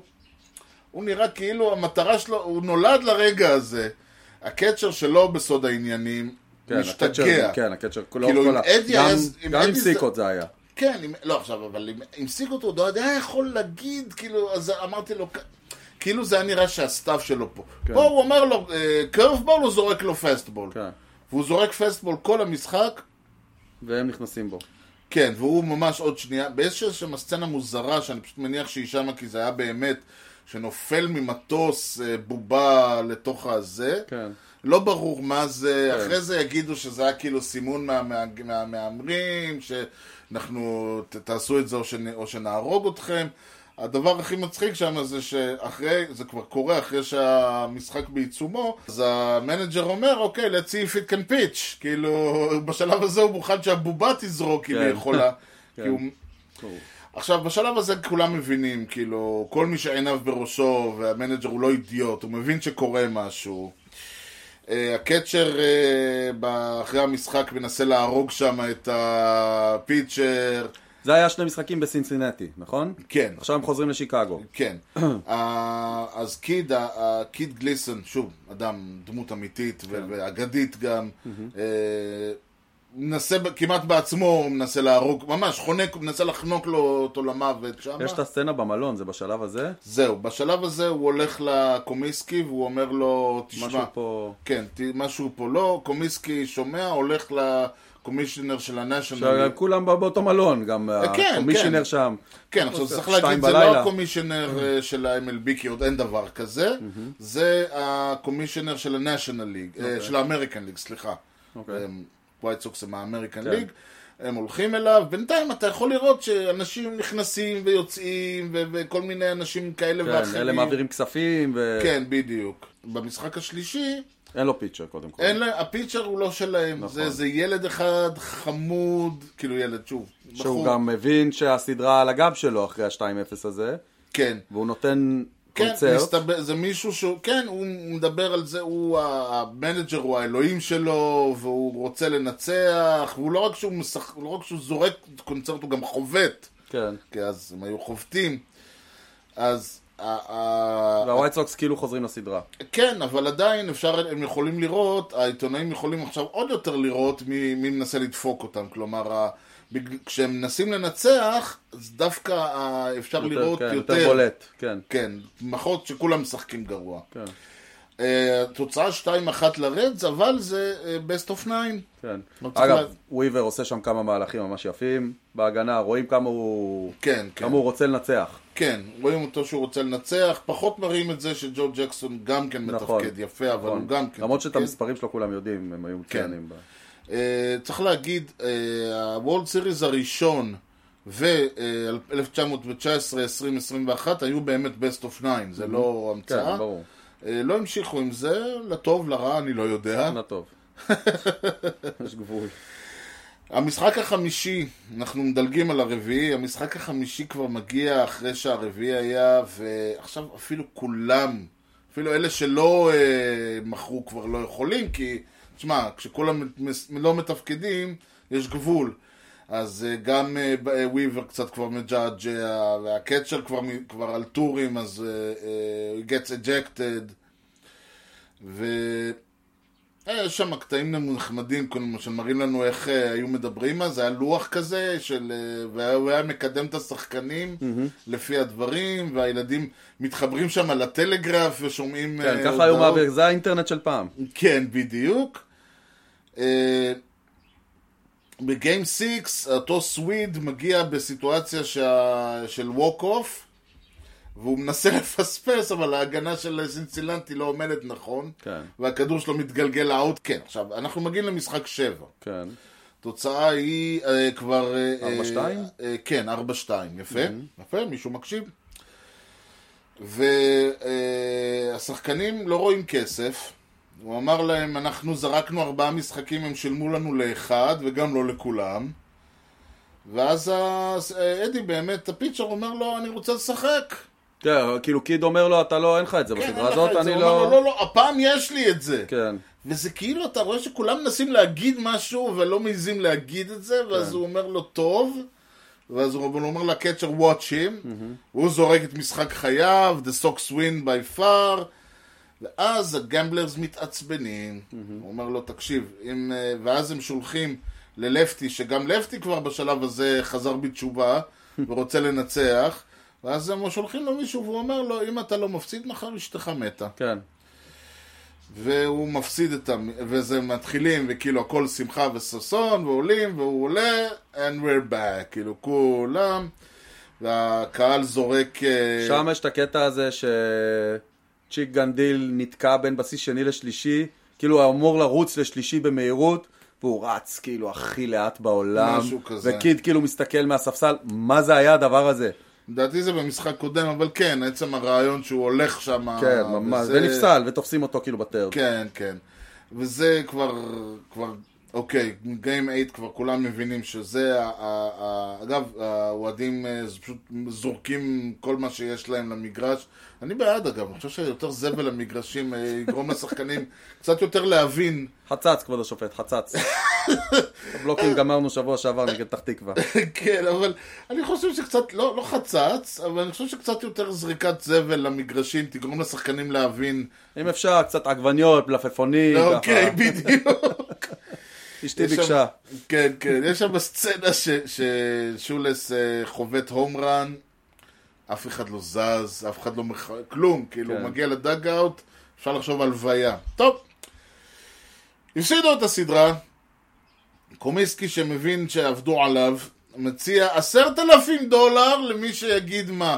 הוא נראה כאילו המטרה שלו, הוא נולד לרגע הזה. ה catcher שלו בסוד העניינים כן, משתגע. ה catcher, כן, ה catcher כאילו, כל אם ה- אדי גם- אם גם עם אדי זה- סיקוט זה היה. כן, עם, לא עכשיו, אבל עם, עם סיקוט הוא עוד היה יכול להגיד, כאילו, אז אמרתי לו, כאילו זה היה נראה שה stuff שלו פה. כן. פה הוא אומר לו, curveball, הוא זורק לו fastball. כן. והוא זורק fastball כל המשחק, והם נכנסים בו. כן, והוא ממש עוד שנייה, באיזושהי שם סצנה מוזרה, שאני פשוט מניח שהיא שמה, כי זה היה באמת, שנופל ממטוס אה, בובה לתוך הזה. כן. לא ברור מה זה, כן. אחרי זה יגידו שזה היה כאילו סימון מה- מה- מהמהמרים, שאנחנו, ת- תעשו את זה או, שנ, או שנהרוג אתכם. הדבר הכי מצחיק שם זה שאחרי, זה כבר קורה אחרי שהמשחק בעיצומו, אז המנג'ר אומר, אוקיי, let's see if it can pitch. כאילו, בשלב הזה הוא מוכן שהבובה תזרוק אם כן. היא יכולה. כן. כי הוא... ברור. עכשיו, בשלב הזה כולם מבינים, כאילו, כל מי שעיניו בראשו, והמנג'ר הוא לא אידיוט, הוא מבין שקורה משהו. אה, הקצ'ר ב- אחרי המשחק מנסה להרוג שם את הפיצ'ר. זה היה שני משחקים בסינסינטי, נכון? כן, עכשיו הם חוזרים לשיקגו. כן. אז קיד, קיד גליסון, שוב, אדם, דמות אמיתית ו- ואגדית גם, אה, מנסה כמעט בעצמו, מנסה להרוג, ממש חונק, מנסה לחנוק לו אותו למוות שם. יש את הסצנה במלון, זה בשלב הזה? זהו, בשלב הזה הוא הולך לקומיסקי והוא אומר לו, תשמע, משהו פה... כן, ת- משהו פה לא, קומיסקי שומע, הולך לקומישיונר של הנשיונל. כולם בא- באותו מלון, גם כן, הקומישיונר כן. שם. כן, עכשיו צריך להגיד, זה. לא הקומישיונר אה, של ה-MLB, כי עוד אין דבר כזה, זה ה commissioner של League, אה, של ה American League, סליחה. אוקיי. ווייט סוקס הם ה American כן. League. הם הולכים אליו, בינתיים אתה יכול לראות שאנשים נכנסים ויוצאים, ו- וכל מיני אנשים כאלה כן, ואחרים. אלה מעבירים כספים, ו... כן, בדיוק. במשחק השלישי, אין לו pitcher קודם כל. אין לה, ה pitcher הוא לא שלהם, נכון. זה, זה ילד אחד חמוד, כאילו ילד, שוב, שהוא גם מבין שהסדרה על הגב שלו אחרי ה-2-0 הזה, כן, והוא נותן כן, קונצרט. מסתבר, זה מישהו שהוא, כן, הוא מדבר על זה, הוא ה manager, הוא האלוהים שלו, והוא רוצה לנצח, והוא לא רק שהוא, משח, לא רק שהוא זורק קונצרט, הוא גם חובט, כן. כי אז הם היו חובטים, אז... והווייט סוקס כאילו חוזרים לסדרה. כן, אבל עדיין אפשר, הם יכולים לראות, העיתונאים יכולים עכשיו עוד יותר לראות מי, מי מנסה לדפוק אותם. כלומר, כשהם מנסים לנצח, אז דווקא אפשר יותר- לראות כן, יותר... יותר בולט, כן. כן, מחות שכולם משחקים גרוע. כן, אה, תוצאה 2-1 לרדס, אבל זה אה, best of 9. כן. לא אגב, לה- וויבר עושה שם כמה מהלכים ממש יפים בהגנה, רואים כמה הוא... כן, כן. כמה הוא רוצה לנצח. כן, רואים אותו שהוא רוצה לנצח, פחות מראים את זה שג'ו ג'קסון גם כן נכון. מתפקד יפה, אבל נכון. הוא גם כן למרות שאת. המספרים שלו כולם יודעים, הם היו מצוינים. ב- אה, צריך להגיד, הוולד סיריס הראשון ו-1919-2021 היו באמת best of 9, זה לא כן, המצאה. ברור. אה, לא המשיכו עם זה, לטוב, לרע, אני לא יודע. לא טוב. יש גבול. המשחק החמישי, אנחנו מדלגים על הרביעי, המשחק החמישי כבר מגיע אחרי שהרביעי היה, ועכשיו אפילו כולם, אפילו אלה שלא אה, מכרו כבר לא יכולים, כי, תשמע, כשכולם לא מתפקדים, יש גבול. אז אה, גם אה, ב- אה, וויבר קצת כבר מג'אג', אה, והקצ'ר כבר, כבר על טורים, אז אה, אה, he gets ejected. ו... אה, יש שם קטעים נחמדים, כמו שמראים לנו איך אה, היו מדברים אז, היה לוח כזה, של, אה, והוא היה מקדם את השחקנים לפי הדברים, והילדים מתחברים שם לטלגרף ושומעים כן, ככה היו הודעות. מעביר, זה האינטרנט של פעם. כן, בדיוק. בגיים 6, אותו סוויד מגיע בסיטואציה שה... של ווק אוף, והוא מנסה לפספס, אבל ההגנה של סינצילנטי לא עומדת נכון, כן. והכדור שלו מתגלגל לאאוט. כן, עכשיו, אנחנו מגיעים למשחק 7. כן. התוצאה היא אה, כבר... אה, 4-2? אה, אה, כן, 4-2, יפה, יפה, מישהו מקשיב. והשחקנים לא רואים כסף. הוא אמר להם, אנחנו זרקנו ארבעה משחקים, הם שילמו לנו לאחד, וגם לא לכולם. ואז ה- אדי באמת, הפיצ'ר אומר לו, אני רוצה לשחק. כן, כאילו קיד אומר לו, אתה לא, אין לך את זה כן, בסדרה הזאת. אני הוא אומר לו, לא... לא, לא, הפעם יש לי את זה. כן. וזה כאילו, אתה רואה שכולם מנסים להגיד משהו ולא מעזים להגיד את זה, ואז הוא אומר לו, טוב, ואז הוא אומר לקצ'ר, watch him, הוא זורק את משחק חייו, the Sox win by far, ואז הגמבלרס מתעצבנים, הוא אומר לו, תקשיב, אה, ואז הם שולחים ללפטי, שגם לפטי כבר בשלב הזה חזר בתשובה, ורוצה לנצח, ואז הם שולחים לו מישהו, והוא אומר לו, אם אתה לא מפסיד מחר, אשתך מתה. כן. והוא מפסיד את ה... וזה מתחילים, וכאילו הכל שמחה וששון, ועולים, והוא עולה, and we're back, כאילו כולם, והקהל זורק... אה, שם יש את הקטע הזה שצ'יק גנדיל נתקע בין בסיס שני לשלישי, כאילו הוא אמור לרוץ לשלישי במהירות, והוא רץ כאילו הכי לאט בעולם, משהו כזה. וקיד כאילו מסתכל מהספסל, מה זה היה הדבר הזה? לדעתי זה במשחק קודם, אבל כן, עצם הרעיון שהוא הולך שם... כן, ממש, ונפסל, ותופסים אותו כאילו בטרד. כן, כן. וזה כבר, כבר, אוקיי, גיים 8 כבר כולם מבינים שזה, אגב, האוהדים אה, פשוט זורקים כל מה שיש להם למגרש. אני בעד אגב, אני חושב שיותר זבל למגרשים אה, יגרום לשחקנים קצת יותר להבין. חצץ, כבוד השופט, חצץ. הבלוקים גמרנו שבוע שעבר נגד פתח תקווה. כן, אבל אני חושב שקצת, לא, לא חצץ, אבל אני חושב שקצת יותר זריקת זבל למגרשים תגרום לשחקנים להבין. אם אפשר, קצת עגבניות, מלפפונים, אוקיי. בדיוק. אשתי ביקשה. כן, כן, יש שם סצנה ששולס אה, חובט home run, אף אחד לא זז, אף אחד לא מח... כלום, כאילו, כן. הוא מגיע ל dugout, אפשר לחשוב על לוויה. טוב, הפסידו את הסדרה, קומיסקי שמבין שעבדו עליו, מציע עשרת אלפים דולר למי שיגיד מה.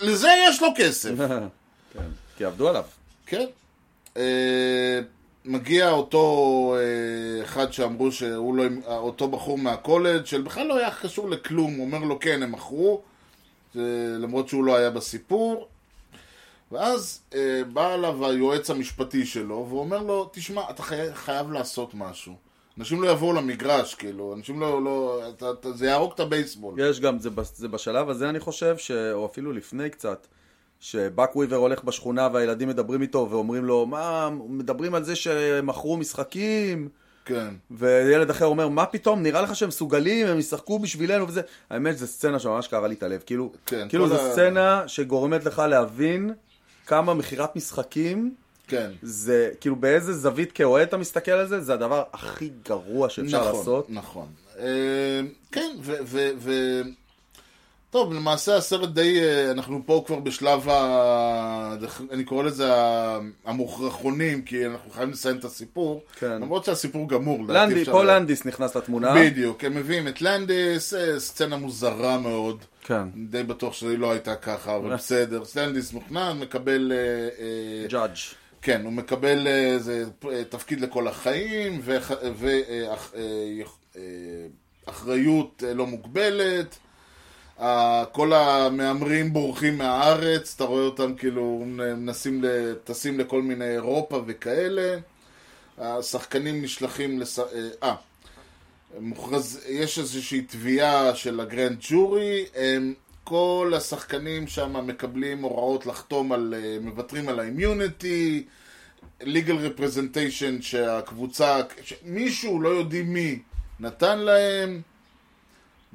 לזה יש לו כסף. כן, כי עבדו עליו. כן. מגיע אותו אה, אחד שאמרו שהוא לא, אותו בחור מהקולג' שבכלל לא היה קשור לכלום, הוא אומר לו כן, הם מכרו, למרות שהוא לא היה בסיפור. ואז אה, בא אליו היועץ המשפטי שלו, ואומר לו, תשמע, אתה חי... חייב לעשות משהו. אנשים לא יבואו למגרש, כאילו, אנשים לא, לא, אתה, אתה, זה יהרוג את הבייסבול. יש גם, זה, זה בשלב הזה אני חושב, ש... או אפילו לפני קצת, שבאק וויבר הולך בשכונה והילדים מדברים איתו ואומרים לו, מה, מדברים על זה שמכרו משחקים, כן. וילד אחר אומר, מה פתאום, נראה לך שהם מסוגלים, הם ישחקו בשבילנו וזה. האמת, זו סצנה שממש קרה לי את הלב. כאילו, כן, כאילו זו ה- סצנה שגורמת לך להבין כמה מכירת משחקים כן. זה, כאילו באיזה זווית כאוהד אתה מסתכל על זה, זה הדבר הכי גרוע שאפשר נכון, לעשות. נכון. אה, כן, ו... ו, ו... טוב, למעשה הסרט די, אה, אנחנו פה כבר בשלב ה... אני קורא לזה המוכרחונים, כי אנחנו חייבים לסיים את הסיפור. כן. למרות שהסיפור גמור. לנדי, פה לנדיס נכנס לתמונה. בדיוק, הם מביאים את לנדיס, אה, סצנה מוזרה מאוד. כן. די בטוח שהיא לא הייתה ככה, אבל בסדר. לנדיס מוכנן, מקבל... אה, אה, ג'אדג'. כן, הוא מקבל אה, איזה אה, תפקיד לכל החיים, ואחריות לא מוגבלת. כל המהמרים בורחים מהארץ, אתה רואה אותם כאילו מנסים, טסים לכל מיני אירופה וכאלה. השחקנים נשלחים לס... אה, אה, מוכרז... יש איזושהי תביעה של הגרנד ג'ורי, הם... כל השחקנים שם מקבלים הוראות לחתום על, אה, מוותרים על האימיוניטי, legal representation שהקבוצה, מישהו, לא יודעים מי, נתן להם,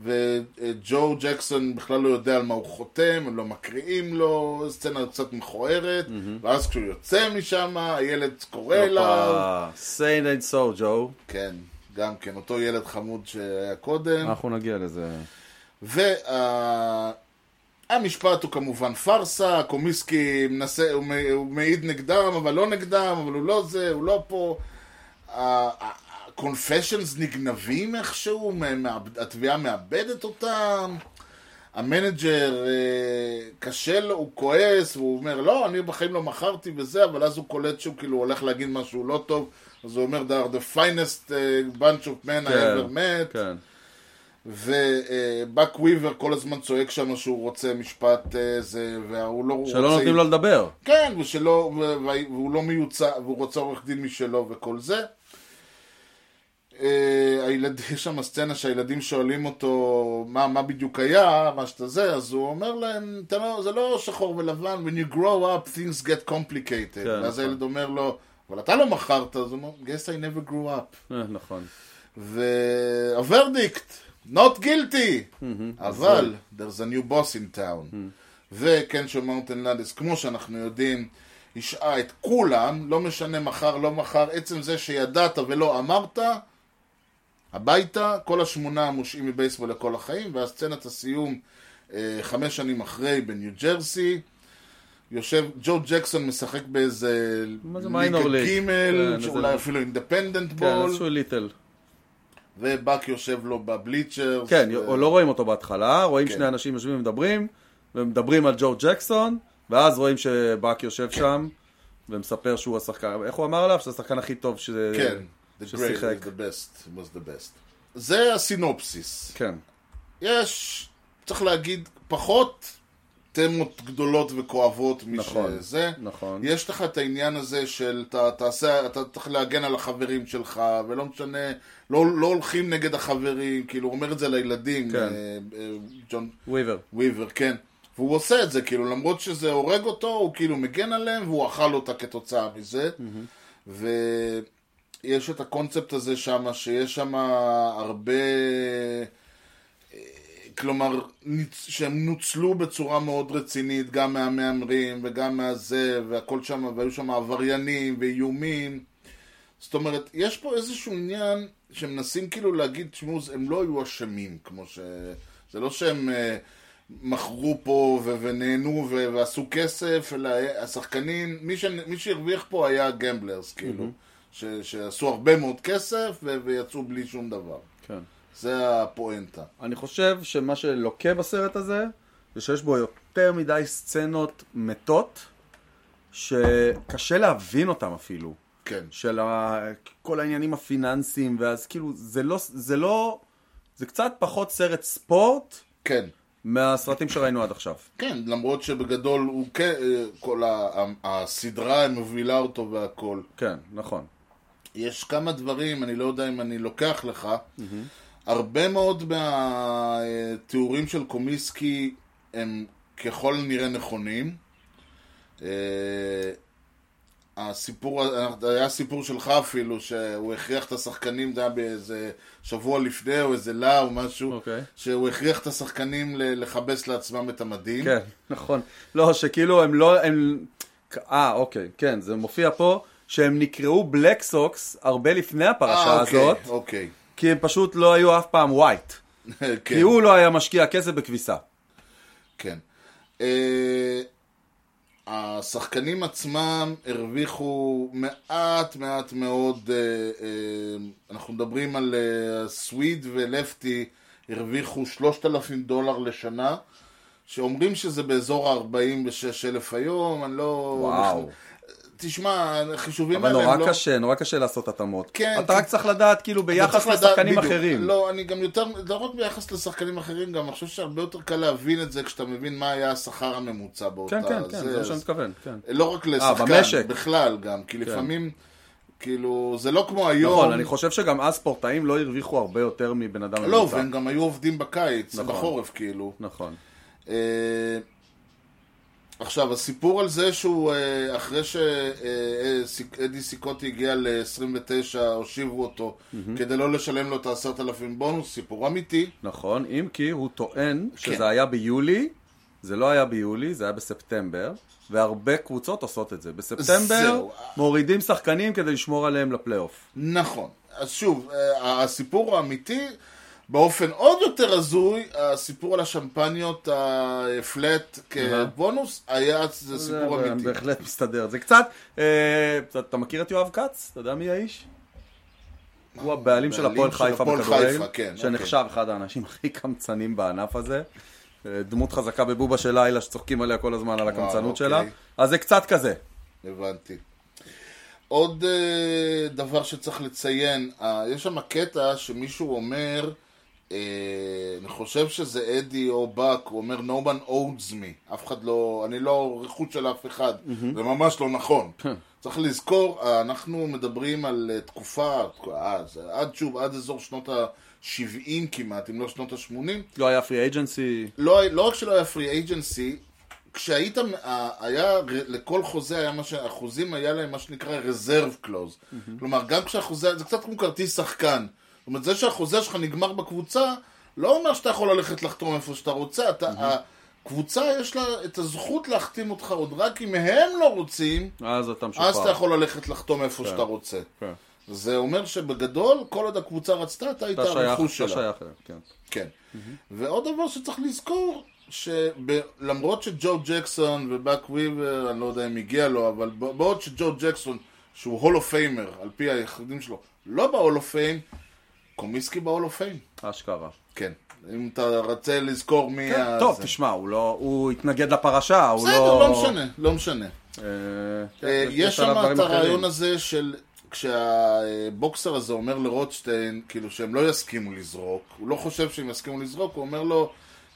וג'ו ג'קסון בכלל לא יודע על מה הוא חותם, הם לא מקריאים לו, סצנה קצת מכוערת, ואז כשהוא יוצא משם, הילד קורא אליו, say it ain't so, ג'ו. כן, גם כן, אותו ילד חמוד שהיה קודם. אנחנו נגיע לזה. והמשפט הוא כמובן פארסה, קומיסקי מנסה, הוא מ- הוא מעיד נגדם, אבל לא נגדם, אבל הוא לא זה, הוא לא פה. ה confessions נגנבים איכשהו, התביעה מאבדת אותם. ה manager אה, קשה לו, הוא כועס, והוא אומר, לא, אני בחיים לא מכרתי וזה, אבל אז הוא קולט שהוא כאילו הולך להגיד משהו לא טוב, אז הוא אומר, they are the finest uh, bunch of men I ever met. כן. ובאק וויבר כל הזמן צועק שם שהוא רוצה משפט אה, זה, והוא לא רוצה... שלא נותנים לו לדבר. כן, ושלא, והוא לא מיוצא, והוא רוצה עורך דין משלו וכל זה. אה, הילד, יש שם סצנה שהילדים שואלים אותו מה, מה בדיוק היה, מה שאתה זה, אז הוא אומר להם, "אתה לא, זה לא שחור ולבן, when you grow up things get complicated. כן, ואז נכון. הילד אומר לו, אבל אתה לא מכרת, אז הוא אומר, guess I never grew up. אה, נכון. והוורדיקט, not guilty, אבל there's a new boss in town. וקנסו מאונטן לנדיס, כמו שאנחנו יודעים, השעה את כולם, לא משנה מחר, לא מחר, עצם זה שידעת ולא אמרת, הביתה, כל השמונה מושעים מבייסבול לכל החיים, והסצנת הסיום אה, חמש שנים אחרי בניו ג'רסי. יושב, ג'ו ג'קסון משחק באיזה league? גימל, כן, איזה- אפילו independent כן, בול. איזשהו little. ובאק יושב לו בבליצ'ר. כן, או לא רואים אותו בהתחלה, רואים כן. שני אנשים יושבים ומדברים, ומדברים על ג'ו ג'קסון, ואז רואים שבאק יושב שם, ומספר שהוא השחקן, איך הוא אמר עליו? שזה השחקן הכי טוב ש... כן, ששיחק. the best, was the best. זה הסינופסיס. כן. יש, צריך להגיד, פחות תמות גדולות וכואבות נכון, משזה. נכון. יש לך את העניין הזה של אתה תעשה, אתה צריך להגן על החברים שלך, ולא משנה, לא, לא הולכים נגד החברים, כאילו, הוא אומר את זה לילדים, כן. אה, אה, ג'ון וויבר. וויבר, כן. והוא עושה את זה, כאילו, למרות שזה הורג אותו, הוא כאילו מגן עליהם, והוא אכל אותה כתוצאה מזה. ויש את הקונספט הזה שם, שיש שם הרבה... כלומר, שהם נוצלו בצורה מאוד רצינית, גם מהמהמרים וגם מהזה, והכל שם, והיו שם עבריינים ואיומים. זאת אומרת, יש פה איזשהו עניין שמנסים כאילו להגיד, תשמעו, הם לא היו אשמים, כמו ש... זה לא שהם אה, מכרו פה ו- ונהנו ו- ועשו כסף, אלא השחקנים, מי, ש... מי שהרוויח פה היה gamblers, כאילו, ש... שעשו הרבה מאוד כסף ו... ויצאו בלי שום דבר. כן. זה הפואנטה. אני חושב שמה שלוקה בסרט הזה, זה שיש בו יותר מדי סצנות מתות, שקשה להבין אותם אפילו. כן. של ה... כל העניינים הפיננסיים, ואז כאילו, זה לא, זה לא, זה קצת פחות סרט ספורט, כן. מהסרטים שראינו עד עכשיו. כן, למרות שבגדול הוא כן, כל ה- הסדרה מובילה אותו והכל. כן, נכון. יש כמה דברים, אני לא יודע אם אני לוקח לך, הרבה מאוד מהתיאורים של קומיסקי הם ככל הנראה נכונים. אה, הסיפור, היה סיפור שלך אפילו, שהוא הכריח את השחקנים, זה היה באיזה שבוע לפני או איזה לה או משהו, אוקיי. שהוא הכריח את השחקנים לכבס לעצמם את המדים. כן, נכון. לא, שכאילו הם לא, הם... אה, אוקיי, כן, זה מופיע פה, שהם נקראו בלק סוקס הרבה לפני הפרשה אה, אוקיי, הזאת, אוקיי. כי הם פשוט לא היו אף פעם ווייט. כן. כי הוא לא היה משקיע כסף בכביסה. כן. Uh, השחקנים עצמם הרוויחו מעט מעט מאוד, uh, uh, אנחנו מדברים על uh, סוויד ולפטי הרוויחו 3,000 דולר לשנה, שאומרים שזה באזור ה-46 אלף היום, אני לא... וואו. תשמע, החישובים אבל האלה נורא הם לא... קשה, נורא קשה לעשות התאמות. כן, אתה רק צריך לדעת, כאילו, ביחס לשחקנים. אחרים. לא, אני גם יותר, לא רק ביחס לשחקנים אחרים, גם אני חושב שהרבה יותר קל להבין את זה כשאתה מבין מה היה השכר הממוצע באותה... כן, כן, כן, זה מה שאני מתכוון, כן. לא רק לשחקן, במשק. בכלל גם, כי לפעמים, כאילו, זה לא כמו היום. נכון, אני חושב שגם אז ספורטאים לא הרוויחו הרבה יותר מבן אדם לא, ממוצע. והם גם היו עובדים בקיץ, נכון. בחורף, כאילו. נכון. אה, עכשיו, הסיפור על זה שהוא, אה, אחרי שאדי סיקוטי הגיע ל-29, הושיבו אותו כדי לא לשלם לו את ה-10,000 בונוס, סיפור אמיתי. נכון, אם כי הוא טוען כן. שזה היה ביולי, זה לא היה ביולי, זה היה בספטמבר, והרבה קבוצות עושות את זה. בספטמבר זהו. מורידים שחקנים כדי לשמור עליהם לפלייאוף. נכון. אז שוב, אה, הסיפור האמיתי, באופן עוד יותר הזוי, הסיפור על השמפניות הפלט כבונוס, היה, זה סיפור אמיתי. בהחלט מסתדר. זה קצת, אה, אתה מכיר את יואב כץ? אתה יודע מי האיש? הוא הבעלים של הפועל חיפה בכדורגל, כן, שנחשב אחד האנשים הכי קמצנים בענף הזה. אה, דמות חזקה בבובה של לילה שצוחקים עליה כל הזמן על הקמצנות אוקיי. שלה. אז זה קצת כזה. הבנתי. עוד אה, דבר שצריך לציין, יש שם קטע שמישהו אומר, אני חושב שזה אדי או באק, הוא אומר no one owns me, אף אחד לא, אני לא רכוש של אף אחד, זה ממש לא נכון. צריך לזכור, אה, אנחנו מדברים על אה, תקופה, אה, זה עד שוב, עד אזור שנות ה-70 כמעט, אם לא שנות ה-80, לא היה פרי אייג'נסי. לא, לא רק שלא היה פרי אייג'נסי, כשהיית, אה, היה, לכל חוזה היה מה ש... החוזים היה להם מה שנקרא רזרב קלוז. כלומר, גם כשהחוזה, זה קצת כמו כרטיס שחקן. זאת אומרת, זה שהחוזה שלך נגמר בקבוצה, לא אומר שאתה יכול ללכת לחתום איפה שאתה רוצה. אתה, הקבוצה יש לה את הזכות להחתים אותך עוד רק אם הם לא רוצים, אז אתה משוחרר. אז אתה יכול ללכת לחתום איפה שאתה רוצה. כן. זה אומר שבגדול, כל עוד הקבוצה רצתה, אתה היית אתה שייך, הרכוש אתה שלה. שייך אליהם, כן. כן. ועוד דבר שצריך לזכור, שלמרות שג'ו ג'קסון ובאק וויבר, אני לא יודע אם הגיע לו, אבל בעוד שג'ו ג'קסון, שהוא Hall of Famer, על פי היחדים שלו, לא ב Hall of Fame, קומיסקי ב Hall of Fame. אשכרה. כן. אם אתה רוצה לזכור מי כן, ה... טוב. תשמע, הוא לא, הוא התנגד לפרשה, הוא בסדר, לא... לא משנה, לא משנה. אה, כן, אה, יש עליו שם את הרעיון. הזה של כשהבוקסר הזה אומר לרוטשטיין, כאילו שהם לא יסכימו לזרוק, הוא לא חושב שהם יסכימו לזרוק, הוא אומר לו,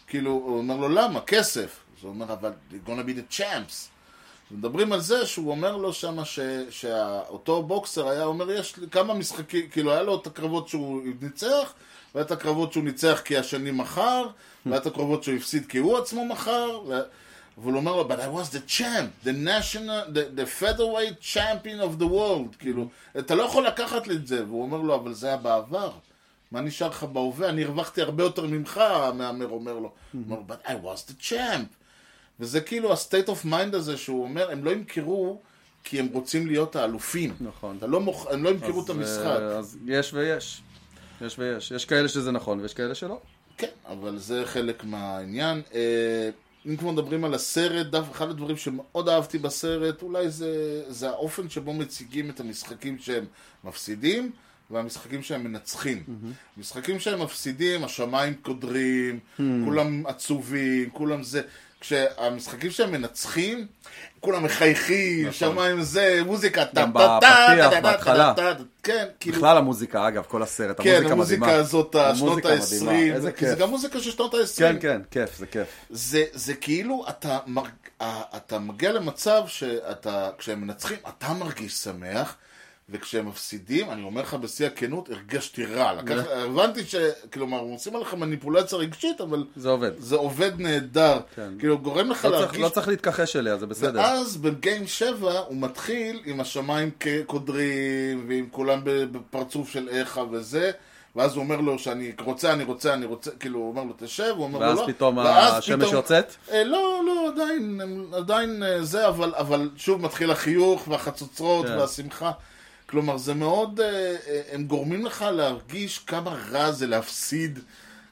כאילו, הוא אומר לו למה? כסף. אז הוא אומר, אבל they're gonna be the champs. מדברים על זה שהוא אומר לו שמה ש- שאותו בוקסר היה אומר, יש לי כמה משחקים, כאילו היה לו את הקרבות שהוא ניצח, והיה את הקרבות שהוא ניצח כי השני מכר, והיה את הקרבות שהוא הפסיד כי הוא עצמו מכר, ו... אבל הוא אומר לו, but I was the champ, the national, the, the featherweight champion of the world, כאילו, אתה לא יכול לקחת לי את זה, והוא אומר לו, אבל זה היה בעבר, מה נשאר לך בהווה? אני הרווחתי הרבה יותר ממך, המהמר אומר לו. הוא אומר, but I was the champ. וזה כאילו ה-state of mind הזה שהוא אומר, הם לא ימכרו כי הם רוצים להיות האלופים. נכון. לא מוכ... הם לא ימכרו את המשחק. אה, אז יש ויש. יש ויש. יש כאלה שזה נכון ויש כאלה שלא. כן, אבל זה חלק מהעניין. אה, אם כבר מדברים על הסרט, דף, אחד הדברים שמאוד אהבתי בסרט, אולי זה, זה האופן שבו מציגים את המשחקים שהם מפסידים, והמשחקים שהם מנצחים. משחקים שהם מפסידים, השמיים קודרים, כולם עצובים, כולם זה. כשהמשחקים שהם מנצחים, כולם מחייכים, שמיים זה, מוזיקה, טה טה טה טה טה. טה כן, כאילו, בכלל המוזיקה, אגב, כל הסרט, כן, המוזיקה מדהימה. הזאת, שנות המוזיקה מדהימה, ה-20, איזה זה כיף. גם מוזיקה של שנות ה-20. כן, כן, כיף, זה כיף. זה, זה כאילו, אתה מגיע למצב שאתה, כשהם מנצחים, אתה מרגיש שמח, וכשהם מפסידים, אני אומר לך בשיא הכנות, הרגשתי רע. לקח, הבנתי ש... כלומר, עושים עליך מניפולציה רגשית, אבל זה עובד. זה עובד נהדר. כן. כאילו, גורם לך לא צריך- להרגיש... לא צריך להתכחש אליה, זה בסדר. ואז בגיים 7 הוא מתחיל עם השמיים קודרים, ועם כולם בפרצוף של איכה וזה, ואז הוא אומר לו שאני רוצה, אני רוצה, אני רוצה, כאילו, הוא אומר לו תשב, הוא אומר לו ואז לא. פתאום ואז השמש פתאום- יוצאת? אה, לא, לא, עדיין, עדיין אה, זה, אבל, אבל שוב מתחיל החיוך והחצוצרות כן. והשמחה. כלומר, זה מאוד, אה, אה, הם גורמים לך להרגיש כמה רע זה להפסיד,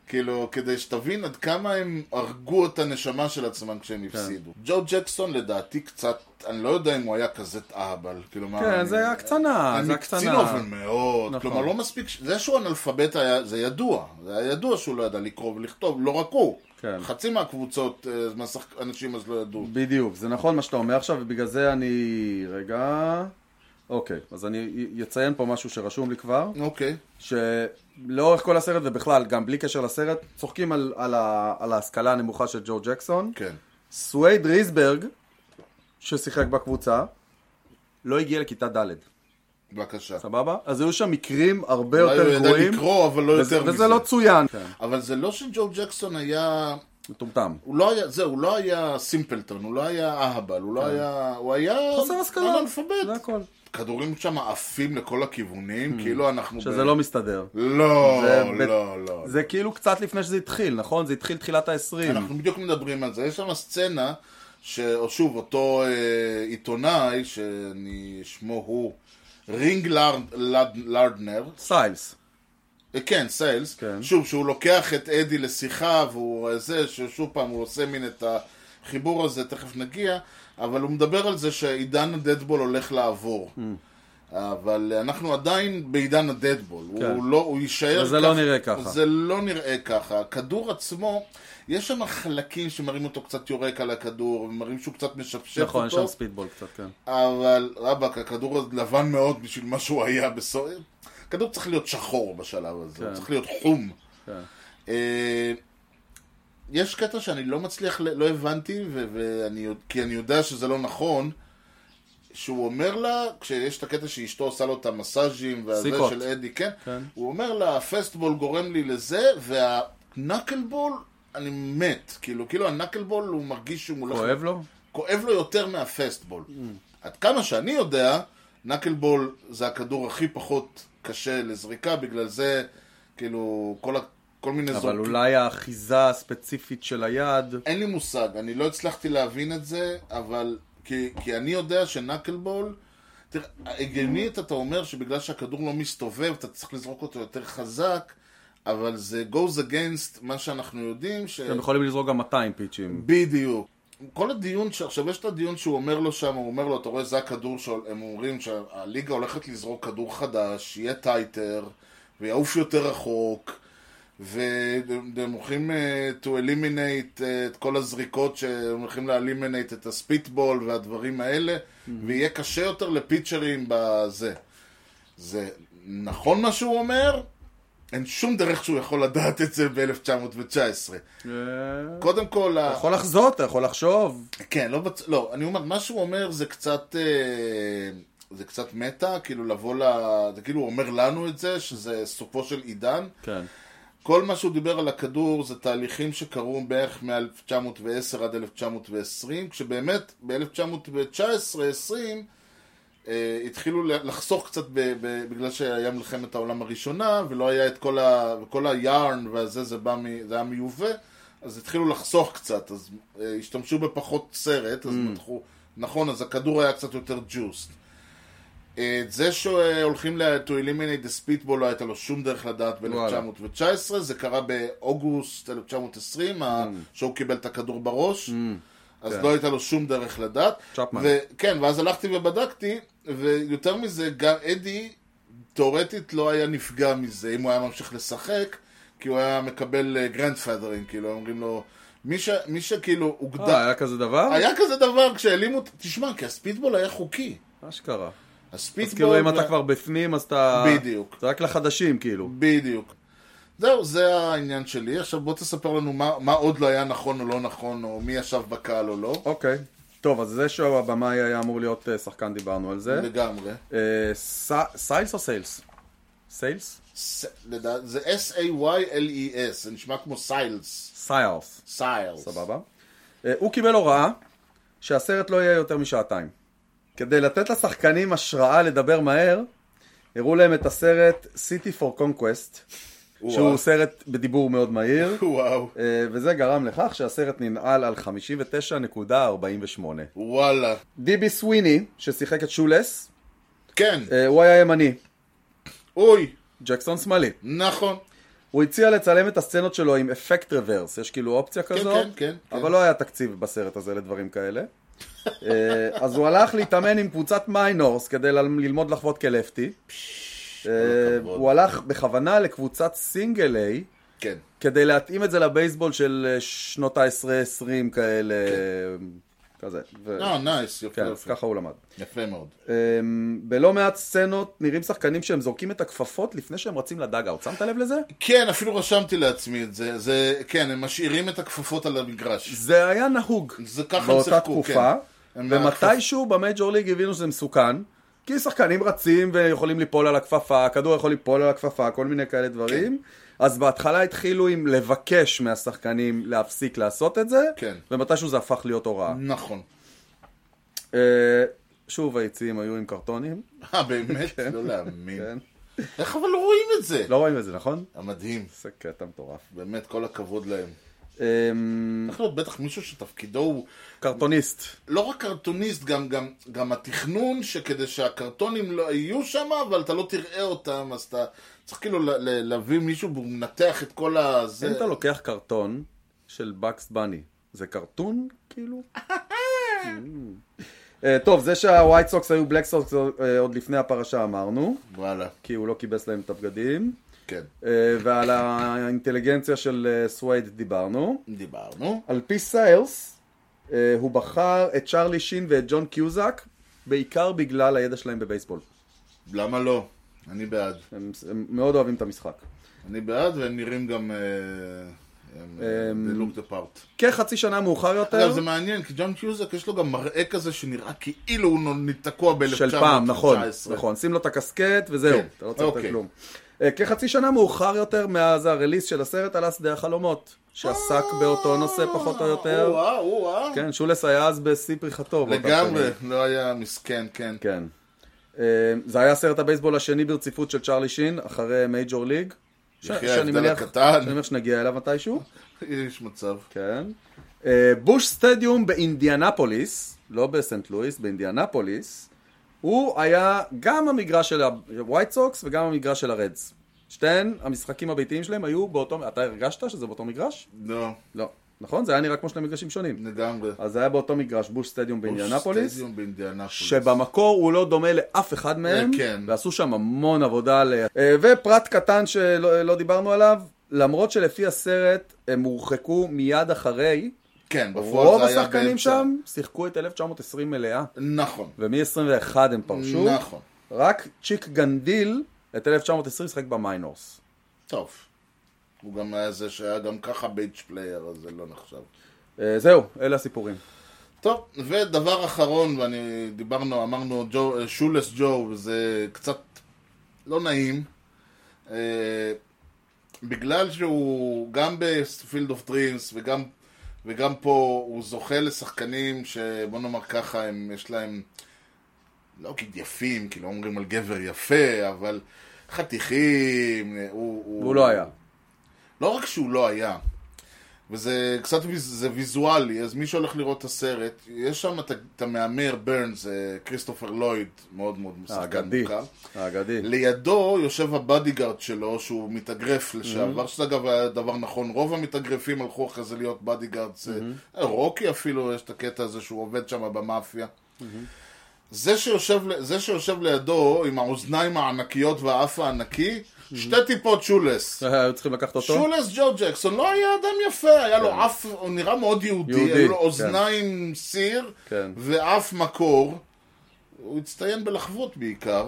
כאילו, כדי שתבין עד כמה הם הרגו את הנשמה של עצמם כשהם כן. הפסידו. ג'ו ג'קסון לדעתי קצת, אני לא יודע אם הוא היה כזה אהבל, כלומר... כן, אני- זה היה קצנה, אני זה קצין הקצנה. אופן מאוד, נכון. כלומר לא מספיק, זה שהוא אנאלפבית היה, זה ידוע, זה היה ידוע שהוא לא ידע לקרוא ולכתוב, לא רק הוא, כן. חצי מהקבוצות, אה, מהשחק- אנשים אז לא ידעו. בדיוק, זה נכון מה שאתה אומר עכשיו, ובגלל זה אני... רגע... אוקיי, אז אני אציין פה משהו שרשום לי כבר, אוקיי, שלאורך כל הסרט, ובכלל, גם בלי קשר לסרט, צוחקים על, על, ה, על ההשכלה הנמוכה של ג'ו ג'קסון. כן. סווייד ריסברג, ששיחק בקבוצה, לא הגיע לכיתה ד', בבקשה. סבבה? אז היו שם מקרים הרבה אולי הוא יותר ידע גרועים, לקרוא, אבל לא וזה, יותר וזה מזה. לא צוין. כן. אבל זה לא שג'ו ג'קסון היה... מטומטם. הוא לא היה, זהו, הוא לא היה סימפלטון, הוא לא היה אהבל, הוא לא היה... הוא היה... כן. חסר השכלה, אנאלפבית. זה הכל. כדורים שם עפים לכל הכיוונים, כאילו אנחנו... Mm. שזה ב- לא מסתדר. לא, זה ב- לא, לא. זה כאילו קצת לפני שזה התחיל, נכון? זה התחיל תחילת ה-20. אנחנו בדיוק מדברים על זה. יש שם סצנה, ששוב, אותו אה, עיתונאי, שאני, שמו הוא רינג לארד, לארד, לארדנר, סיילס. אה, כן, סיילס, כן. שוב, שהוא לוקח את אדי לשיחה, והוא אה, זה, ששוב פעם הוא עושה מין את החיבור הזה, תכף נגיע, אבל הוא מדבר על זה שעידן הדדבול הולך לעבור. Mm. אבל אנחנו עדיין בעידן הדדבול, כן. הוא לא, הוא יישאר וזה לא נראה ככה. זה לא נראה ככה. הכדור עצמו, יש שם חלקים שמראים אותו קצת יורק על הכדור, ומראים שהוא קצת משפשף נכון, יש אותו, שם ספידבול קצת, כן. אבל רבאק, הכדור לבן מאוד בשביל מה שהוא היה בסוף. הכדור צריך להיות שחור בשלב הזה, כן. הוא צריך להיות חום. כן. יש קטע שאני לא מצליח, לא הבנתי, ו- ואני, כי אני יודע שזה לא נכון, שהוא אומר לה, כשיש את הקטע שאשתו עושה לו את המסאז'ים, והזה סיכות. של אדי, כן, כן. הוא אומר לה, הפסטבול גורם לי לזה, והנקלבול, אני מת. כאילו, כאילו הנקלבול, הוא מרגיש שהוא הולך... כואב לו? כואב לו יותר מהפסטבול. עד כמה שאני יודע, נקלבול זה הכדור הכי פחות קשה לזריקה, בגלל זה, כאילו, כל, ה... כל מיני אבל זורקים. אולי האחיזה הספציפית של היד... אין לי מושג, אני לא הצלחתי להבין את זה, אבל... כי, כי אני יודע ש knuckleball... תראה, הגיונית אתה אומר שבגלל שהכדור לא מסתובב, אתה צריך לזרוק אותו יותר חזק, אבל זה goes against מה שאנחנו יודעים, ש... הם יכולים לזרוק גם 200 פיצ'ים. בדיוק. כל הדיון, ש- עכשיו יש את הדיון שהוא אומר לו שם, הוא אומר לו, אתה רואה, זה הכדור שהם אומרים שהליגה הולכת לזרוק כדור חדש, יהיה tighter, ויעוף יותר רחוק, והם הולכים אה, to eliminate אה, את כל הזריקות, שהם הולכים ל-eliminate את ה spitball והדברים האלה, ויהיה קשה יותר לפיצ'רים בזה. זה נכון מה שהוא אומר? אין שום דרך שהוא יכול לדעת את זה ב-1919. אה, קודם כל, ה- אתה יכול לחזות, אתה יכול לחשוב. כן, לא, בצ... לא, אני אומר, מה שהוא אומר זה קצת, אה, זה קצת מטה, כאילו לבוא ל... זה כאילו הוא אומר לנו את זה, שזה סופו של עידן. כן. כל מה שהוא דיבר על הכדור זה תהליכים שקרו בערך מ-1910 עד 1920, כשבאמת ב-1919-20 אה, התחילו לחסוך קצת ב- ב- בגלל שהיה מלחמת העולם הראשונה, ולא היה את כל, ה... וכל היארן והזה, זה, בא מ... זה היה מיובא, אז התחילו לחסוך קצת, אז אה, השתמשו בפחות סרט, אז מתחו... נכון, אז הכדור היה קצת יותר ג'וסט. אה, את זה שהולכים to eliminate the speedball לא הייתה לו שום דרך לדעת וואלה. ב-1919, זה קרה באוגוסט 1920, ה- שהוא קיבל את הכדור בראש, אז כן. לא הייתה לו שום דרך לדעת. צ'פמן. כן, ואז הלכתי ובדקתי, ויותר מזה, גם אדי תאורטית לא היה נפגע מזה אם הוא היה ממשיך לשחק, כי הוא היה מקבל grandfathering, כאילו, אומרים לו, מי, ש, מי שכאילו הוגדר, אה, היה כזה דבר? היה כזה דבר כשהעלימו, תשמע, כי ה spitball היה חוקי. אשכרה. ה spitball... אז כאילו אם אתה כבר בפנים, אז אתה... בדיוק. זה רק לחדשים, כאילו. בדיוק. זהו, זה העניין שלי. עכשיו בוא תספר לנו מה, מה עוד לא היה נכון או לא נכון, או מי ישב בקהל או לא. אוקיי. טוב, אז זה שהוא הבמאי היה אמור להיות אה, שחקן, דיברנו על זה. לגמרי. אה, סיילס או סיילס? סיילס? זה S-A-Y-L-E-S, זה נשמע כמו סיילס. סיילס. סיילס. סבבה. אה, הוא קיבל הוראה שהסרט לא יהיה יותר משעתיים. כדי לתת לשחקנים השראה לדבר מהר, הראו להם את הסרט City for Conquest, וואו. שהוא סרט בדיבור מאוד מהיר, וואו. אה, וזה גרם לכך שהסרט ננעל על 59.48. וואלה. דיבי סוויני, ששיחק את Shoeless, כן. אה, הוא היה ימני, אוי. ג'קסון שמאלי. נכון. הוא הציע לצלם את הסצנות שלו עם אפקט reverse, יש כאילו אופציה כזאת, כן, כן, כן. אבל לא היה תקציב בסרט הזה לדברים כאלה. אה, אז הוא הלך להתאמן עם קבוצת minors כדי ללמוד לחוות כ lefty. אה. הוא הלך בכוונה לקבוצת single A כן. כדי להתאים את זה לבייסבול של אה, שנות ה-10-20 כאלה, כזה. ו- אה, nice. יפה כן. ככה הוא למד. יפה מאוד. אמ, בלא מעט סצנות נראים שחקנים שהם זורקים את הכפפות לפני שהם רצים ל dugout. שמת לב לזה? כן, אפילו רשמתי לעצמי את זה. זה, כן, הם משאירים את הכפפות על המגרש. זה היה נהוג זה ככה הם שיחקו, תקופה, כן. ומתישהו במייג'ור ליג הבינו שזה מסוכן, כי שחקנים רצים ויכולים ליפול על הכפפה, הכדור יכול ליפול על הכפפה, כל מיני כאלה דברים. אז בהתחלה התחילו עם לבקש מהשחקנים להפסיק לעשות את זה, כן. ומתישהו זה הפך להיות הוראה. נכון. אה, שוב היציאים היו עם קרטונים, אה, באמת? לא להאמין. כן. איך אבל לא רואים את זה? לא רואים את זה, נכון? המדהים. זה קטע מטורף. באמת, כל הכבוד להם. אמ, צריך להיות בטח מישהו שתפקידו הוא קרטוניסט. לא רק קרטוניסט, גם, גם, גם התכנון שכדי שהקרטונים לא יהיו שם, אבל אתה לא תראה אותם, אז אתה צריך כאילו להביא מישהו והוא מנתח את כל הזה. אם אתה לוקח קרטון של בקס בני, זה cartoon כאילו? אה, טוב, זה שהווייט סוקס היו בלק סוקס אה, עוד לפני הפרשה אמרנו, וואלה, כי הוא לא כיבס להם את הבגדים, כן. אה, ועל האינטליגנציה של סווייד דיברנו. דיברנו. על פי סיילס, הוא בחר את צ'רלי שין ואת ג'ון קיוזק, בעיקר בגלל הידע שלהם בבייסבול. למה לא? אני בעד. הם, הם מאוד אוהבים את המשחק. אני בעד, והם נראים גם... אה, הם, אה, they looked apart. כחצי שנה מאוחר יותר, אגב, זה מעניין, כי ג'ון קיוזק יש לו גם מראה כזה שנראה כאילו הוא תקוע ב-1919. של פעם, נכון, נכון, שים לו את הקסקט וזהו, כן, אתה לא צריך אוקיי. כלום. אה, כחצי שנה מאוחר יותר מאז הרליס של הסרט עלה שדה החלומות, שעסק באותו נושא פחות או יותר. וואו, וואו. כן, שולס היה אז בשיא פריחתו. לגמרי. לא היה מסכן, כן. כן. אה, זה היה סרט הבייסבול השני ברציפות של צ'רלי שין, אחרי מייג'ור ליג. יחי ההבדל הקטן. שאני מניח שנגיע אליו מתישהו. יש מצב. כן. אה, בוש סטדיום באינדיאנפוליס, לא בסנט לואיס, באינדיאנפוליס, הוא היה גם המגרש של הווייט סוקס וגם המגרש של הרדס. שתיהן, המשחקים הביתיים שלהם היו באותו... אתה הרגשת שזה באותו מגרש? לא, לא. נכון? זה היה נראה כמו שני מגרשים שונים. לגמרי. אז זה היה באותו מגרש, בוש סטדיום באינדיאנפוליס, סטדיום באינדיאנפוליס. שבמקור הוא לא דומה לאף אחד מהם, אה, כן. ועשו שם המון עבודה. ל... אה, ופרט קטן שלא לא דיברנו עליו, למרות שלפי הסרט הם הורחקו מיד אחרי, כן, בפועל רוב זה היה השחקנים באמצע. שם שיחקו את 1920 מלאה, נכון, ומ-21 הם פרשו. נכון. רק צ'יק גנדיל את 1920 שיחק ב minors. טוב. הוא גם היה זה שהיה גם ככה bench player, אז זה לא נחשב. אה, זהו, אלה הסיפורים. טוב, ודבר אחרון, ואני דיברנו, אמרנו ג'ו, Shoeless ג'ו, וזה קצת לא נעים. אה, בגלל שהוא גם ב Field of Dreams וגם, וגם פה הוא זוכה לשחקנים שבוא נאמר ככה, הם, יש להם, לא אגיד יפים, כי לא אומרים על גבר יפה, אבל חתיכים, הוא... והוא לא היה. לא רק שהוא לא היה, וזה קצת זה ויזואלי, אז מי שהולך לראות את הסרט, יש שם את, המהמר ברנס, אה, כריסטופר לויד, מאוד מאוד שחקן. מוכר. האגדי. לידו יושב ה bodyguard שלו, שהוא מתאגרף לשעבר, שזה אגב היה דבר נכון, רוב המתאגרפים הלכו אחרי זה להיות bodyguard, זה רוקי אפילו, יש את הקטע הזה שהוא עובד שם במאפיה. זה שיושב, זה שיושב לידו עם האוזניים הענקיות והאף הענקי, שתי טיפות Shoeless. היו צריכים לקחת אותו? Shoeless ג'ו ג'קסון לא היה אדם יפה, היה לו אף, הוא נראה מאוד יהודי, היו לו כן. אוזניים סיר כן. ואף מקור. הוא הצטיין בלחוות בעיקר,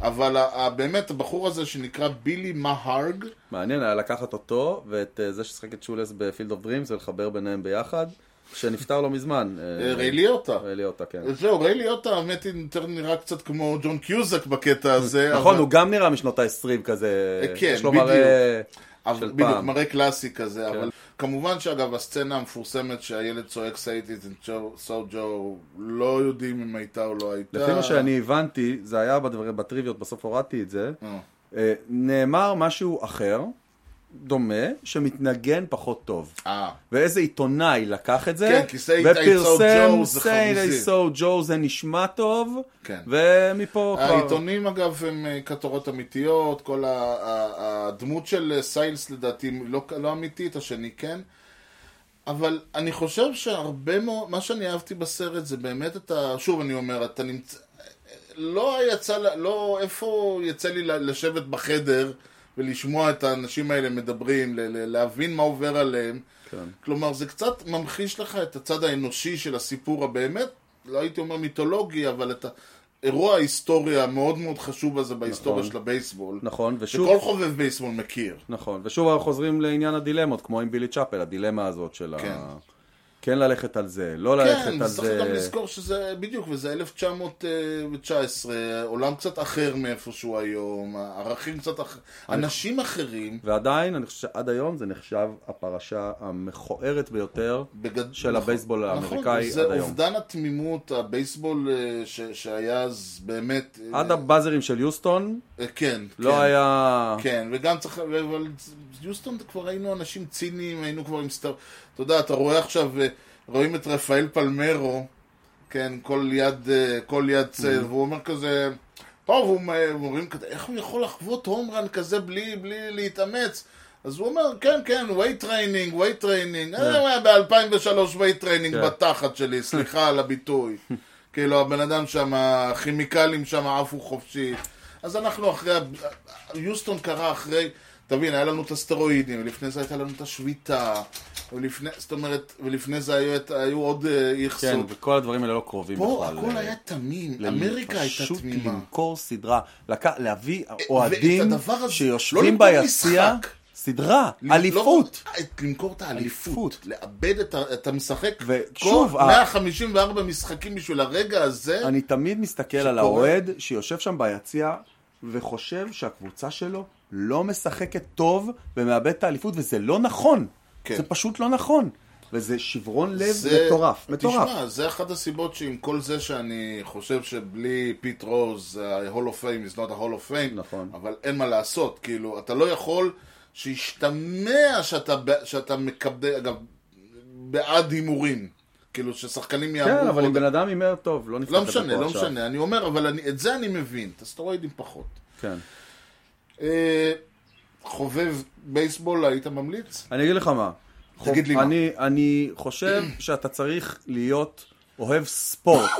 אבל באמת הבחור הזה שנקרא בילי מהרג, מעניין היה לקחת אותו ואת אה, זה ששיחק את Shoeless ב Field of Dreams ולחבר ביניהם ביחד, שנפטר לא מזמן. אה, ריי ליוטה. ריי ליוטה, כן. זהו, ריי ליוטה, האמת היא, יותר נראה קצת כמו ג'ון קיוזק בקטע הזה. נכון, אבל- הוא גם נראה משנות ה-20 כזה. כן, יש לו בדיוק. מראה אבל בדיוק, פעם. כן. מראה קלאסי כזה, אבל כמובן שאגב, הסצנה המפורסמת שהילד צועק say it is סו ג'ו, לא יודעים אם הייתה או לא הייתה. לפי מה שאני הבנתי, זה היה בטריוויות, בסוף הורדתי את זה, אה. אה, נאמר משהו אחר, דומה, שמתנגן פחות טוב. אה, ואיזה עיתונאי לקח את זה, כן, כי say ופרסם say. I saw Joe זה נשמע טוב, כן. ומפה כבר... העיתונים אגב הם אה, כותרות אמיתיות, כל הדמות של אה, סיילס לדעתי לא, לא אמיתית, השני כן. אבל אני חושב שהרבה מאוד, מה שאני אהבתי בסרט זה באמת את ה... שוב אני אומר, אתה נמצא... לא יצא, לא, איפה יצא לי לשבת בחדר ולשמוע את האנשים האלה מדברים, ל- ל- להבין מה עובר עליהם. כן. כלומר, זה קצת ממחיש לך את הצד האנושי של הסיפור הבאמת, לא הייתי אומר מיתולוגי, אבל את האירוע ההיסטורי המאוד מאוד חשוב הזה בהיסטוריה נכון. של הבייסבול. נכון, ושוב... שכל חובב בייסבול מכיר. נכון, ושוב אנחנו חוזרים לעניין הדילמות, כמו עם בילי צ'אפל, הדילמה הזאת של כן. ה... כן ללכת על זה, לא ללכת כן, על צריך זה... גם לזכור שזה, בדיוק, וזה 1919, עולם קצת אחר מאיפה שהוא היום, ערכים קצת אחרים, אנשים אחרים, ועדיין, אני חושב שעד היום זה נחשב הפרשה המכוערת ביותר בגד... של הבייסבול האמריקאי נכון, זה עד היום. אובדן התמימות, הבייסבול אה, ש... שהיה אז באמת... אה, עד הבאזרים של יוסטון, אה, כן, לא כן. היה... כן, וגם צריך, אבל יוסטון כבר היינו אנשים ציניים, היינו כבר עם סטר... אתה יודע, אתה רואה עכשיו, אה, רואים את רפאל פלמרו, כן, כל יד, אה, כל יד צל, והוא אומר כזה, טוב, אומרים כזה, איך הוא יכול לחוות הומרן כזה בלי, בלי להתאמץ? אז הוא אומר, כן, כן, weight training, weight training, אני היה ב-2003 weight training כן. בתחת שלי, סליחה על הביטוי. כאילו, הבן אדם שם, הכימיקלים שם עפו חופשי. אז אנחנו אחרי, יוסטון קרה אחרי, תבין, היה לנו את הסטרואידים, ולפני זה הייתה לנו את השביתה, ולפני, זאת אומרת, ולפני זה היו, היו עוד אה, כן, איכסות. וכל הדברים האלה לא קרובים פה בכלל. הכל אה, היה תמים, ל- אמריקה הייתה פשוט תמימה. למכור סדרה, לק... להביא אוהדים הדבר הזה, לא שיושבים למכור ביציע. סדרה, לא- אליפות. לא, למכור את האליפות, אליפות. לאבד את ה- את המשחק, ושוב, כל ה- 154 משחקים בשביל הרגע הזה, אני תמיד מסתכל על שקורה. האוהד שיושב שם ביציע וחושב שהקבוצה שלו לא משחקת טוב ומאבד את האליפות, וזה לא נכון. כן. זה פשוט לא נכון. וזה שברון לב זה- מטורף, מטורף. תשמע, זה אחת הסיבות שעם כל זה שאני חושב שבלי פיט רוז, ה-Hall of Fame is not a Hall of Fame, נכון. אבל אין מה לעשות, כאילו, אתה לא יכול שישתמע שאתה, שאתה מקבל, אגב, בעד הימורים, כאילו, ששחקנים יעברו... כן, אבל אם בן אדם הימר טוב, לא נפתח לא את זה משנה, פה לא עכשיו. משנה, אני אומר, אבל אני, את זה אני מבין, את הסטרואידים פחות. כן. אה, חובב בייסבול, היית ממליץ? אני אגיד לך מה. תגיד לי מה. אני, חושב שאתה צריך להיות אוהב ספורט.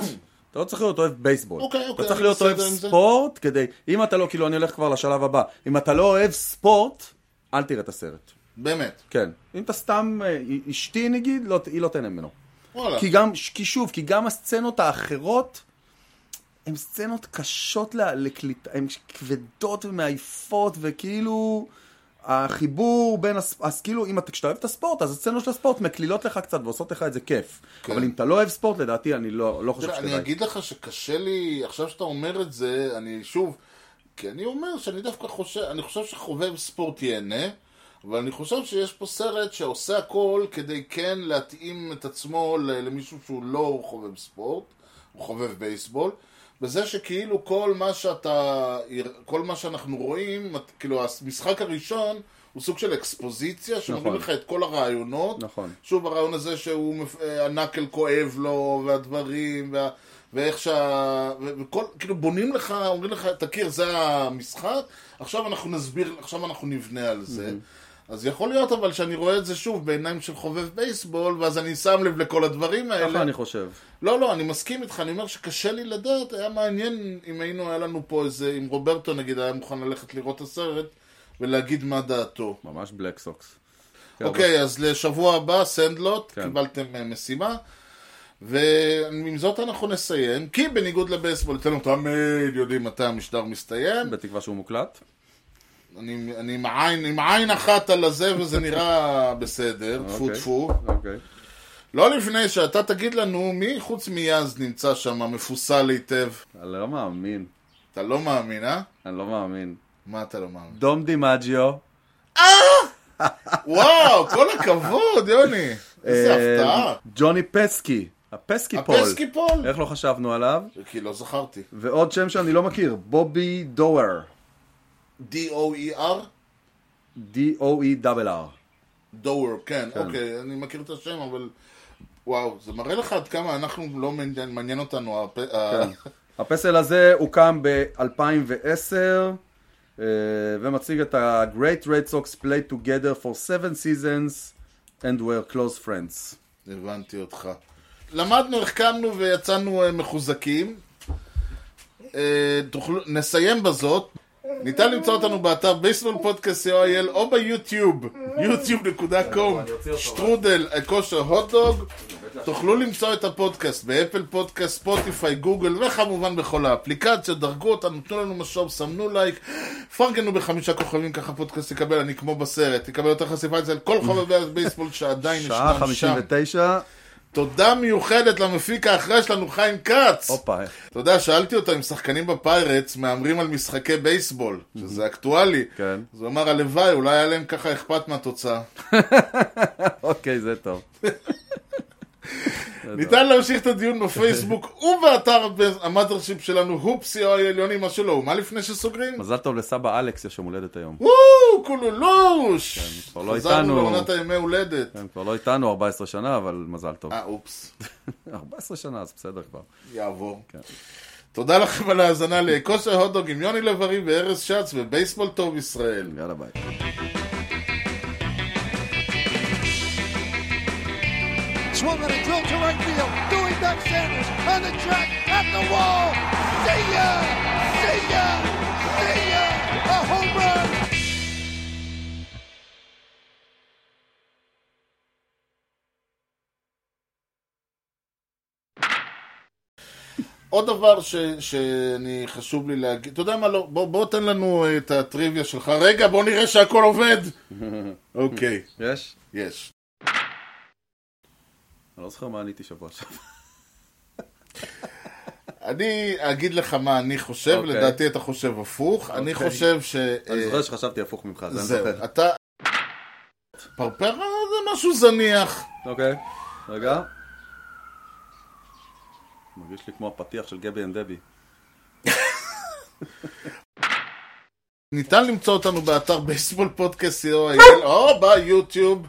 אתה לא צריך להיות אוהב בייסבול. אוקיי, אוקיי, אתה צריך להיות אוהב. ספורט כדי... אם אתה לא, כאילו, אני הולך כבר לשלב הבא. אם אתה לא אוהב ספורט, אל תראה את הסרט. באמת. כן. אם אתה סתם... אה, אשתי נגיד, לא, היא לא תהנה ממנו. וואלה. כי גם, כי שוב, כי גם הסצנות האחרות הן סצנות קשות לקליטה, הן כבדות ומעייפות, וכאילו החיבור בין, הס... אז כאילו, אם אתה, כשאתה אוהב את הספורט, אז הסצנות של הספורט מקלילות לך קצת ועושות לך את זה כיף. כן. אבל אם אתה לא אוהב ספורט, לדעתי, אני לא, לא חושב תראה, אני שכדאי. אגיד לך שקשה לי, עכשיו שאתה אומר את זה, אני שוב, כי אני אומר שאני דווקא חושב, אני חושב שחובב ספורט ייהנה, אבל אני חושב שיש פה סרט שעושה הכל כדי כן להתאים את עצמו למישהו שהוא לא חובב ספורט, הוא חובב בייסבול, בזה שכאילו כל מה שאתה, כל מה שאנחנו רואים, כאילו המשחק הראשון הוא סוג של אקספוזיציה, שנותנים נכון. לך את כל הרעיונות, נכון. שוב הרעיון הזה שהוא, אה, הנקל כואב לו, והדברים, וה, ואיך שה... וכל, כאילו בונים לך, אומרים לך, תכיר, זה המשחק, עכשיו אנחנו נסביר, עכשיו אנחנו נבנה על זה. אז יכול להיות אבל שאני רואה את זה שוב בעיניים של חובב בייסבול, ואז אני שם לב לכל הדברים האלה. ככה אני חושב. לא, לא, אני מסכים איתך, אני אומר שקשה לי לדעת, היה מעניין אם היינו, היה לנו פה איזה, אם רוברטו נגיד היה מוכן ללכת לראות את הסרט ולהגיד מה דעתו. ממש Black Sox. אוקיי, אז לשבוע הבא, Sandlot, כן. קיבלתם אה, משימה. ועם זאת אנחנו נסיים, כי בניגוד לבייסבול, אצלנו תמיד יודעים מתי המשדר מסתיים. בתקווה שהוא מוקלט. אני, אני עם, עין, עם עין אחת על הזה וזה נראה בסדר, טפו אוקיי. טפו. אוקיי. לא לפני שאתה תגיד לנו מי חוץ מיאז נמצא שם מפוסל היטב. אני לא מאמין. אתה לא מאמין, אה? אני לא מאמין. מה אתה לא מאמין? דום דימג'יו. וואו, כל הכבוד, יוני. איזה אה, הפתעה. ג'וני פסקי. ה-Pesky Pole. ה-Pesky Pole? איך לא חשבנו עליו? כי לא זכרתי. ועוד שם שאני לא מכיר, בובי דואר. D-O-E-R? D-O-E-R. דואר, כן, אוקיי, אני מכיר את השם, אבל... וואו, זה מראה לך עד כמה אנחנו לא מעניין, מעניין אותנו. הפ... כן. הפסל הזה הוקם ב-2010 אה, ומציג את ה-Great Red Sox played together for seven seasons and were close friends. הבנתי אותך. למדנו, החכמנו ויצאנו אה, מחוזקים. אה, נסיים בזאת. ניתן למצוא אותנו באתר baseball podcast co.il או ביוטיוב, YouTube.com, שטרודל, אה, Kosher Hotdog. תוכלו למצוא את הפודקאסט באפל פודקאסט, ספוטיפיי, גוגל וכמובן בכל האפליקציות. דרגו אותנו, תנו לנו משוב, סמנו לייק, פרגנו בחמישה כוכבים, ככה פודקאסט יקבל, אני כמו בסרט, יקבל יותר חשיפה אצל כל חובבי הבייסבול שעדיין שעה ישנם שם. 59, תודה מיוחדת למפיק האחראי שלנו, חיים כץ. הופה, אתה יודע, שאלתי אותו אם שחקנים בפיירטס מהמרים על משחקי בייסבול, שזה אקטואלי. כן. אז הוא אמר, הלוואי, אולי היה להם ככה אכפת מהתוצאה. אוקיי, זה טוב. ניתן להמשיך את הדיון בפייסבוק ובאתר המאדרשיפ שלנו, הופסי או העליוני, מה שלא הוא. מה לפני שסוגרים? מזל טוב לסבא אלכס, יש יום הולדת היום. וואו, קולולוש! כבר לא חזרנו איתנו. לעונת הימי הולדת. כן, כבר לא איתנו 14 שנה, אבל מזל טוב. אה, אופס, 14 שנה, אז בסדר כבר. יעבור. כן. תודה לכם על ההאזנה לכושר הוטדוג עם יוני לב-ארי וארז שץ ובייסבול טוב ישראל. יאללה ביי. Swung on a drill to right field. Doing back Sanders on the track at the wall. See ya! See ya! See ya! A home run! עוד דבר ש, שאני חשוב לי להגיד, אתה יודע מה לא, בוא, בוא תן לנו אה, את הטריוויה שלך, רגע בוא נראה שהכל עובד. אוקיי, יש? יש. אני לא זוכר מה עניתי שבוע שעבר. אני אגיד לך מה אני חושב, אוקיי. לדעתי אתה חושב הפוך, אני אוקיי. חושב ש... אני אה, זוכר שחשבתי הפוך ממך, זה אני זוכר. אתה... פרפרה זה משהו זניח. אוקיי, רגע. מרגיש לי כמו הפתיח של גבי אנד דבי. ניתן למצוא אותנו באתר baseball podcast co.il או ביוטיוב.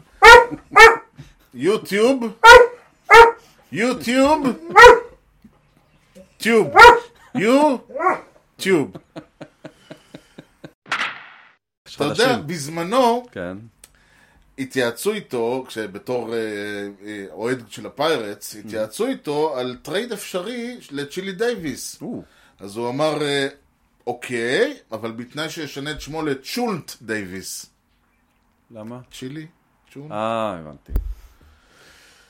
יוטיוב. יוטיוב. טיוב. יוטיוב. אתה יודע, בזמנו כן. התייעצו איתו, כשבתור אה, אה, אוהד של הפיירטס, התייעצו איתו על trade אפשרי לצ'ילי דייוויס. אז הוא אמר, אה, אוקיי, אבל בתנאי שישנה את שמו לצ'ולט דייוויס. למה? צ'ילי? אה, הבנתי.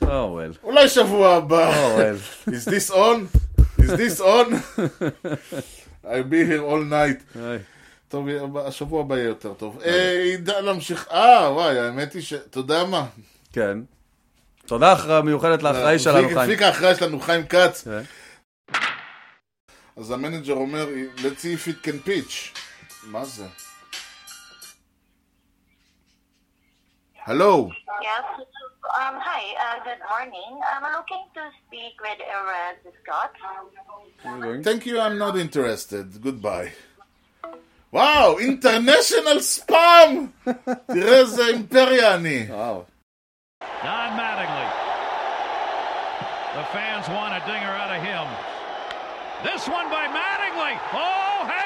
או, וול. אולי שבוע הבא. או, וול. Is this on? Is this on? I'll be here all night. טוב, השבוע הבא יהיה יותר טוב. אה, ידע להמשיך. אה, וואי, האמת היא ש... אתה יודע מה? כן. תודה מיוחדת לאחראי שלנו, חיים. הפיק האחראי שלנו, חיים כץ. כן. אז המנג'ר אומר, let's see if it can pitch. מה זה? הלו, Yes. Um, hi, uh, good morning. I'm looking to speak with Erez Scott. thank you, I'm not interested. Goodbye. וואו, אינטרנשיונל ספאם! תראה איזה אימפריה אני. וואו. Don Mattingly. The fans want a dinger out of him. This one by Mattingly. Oh, hang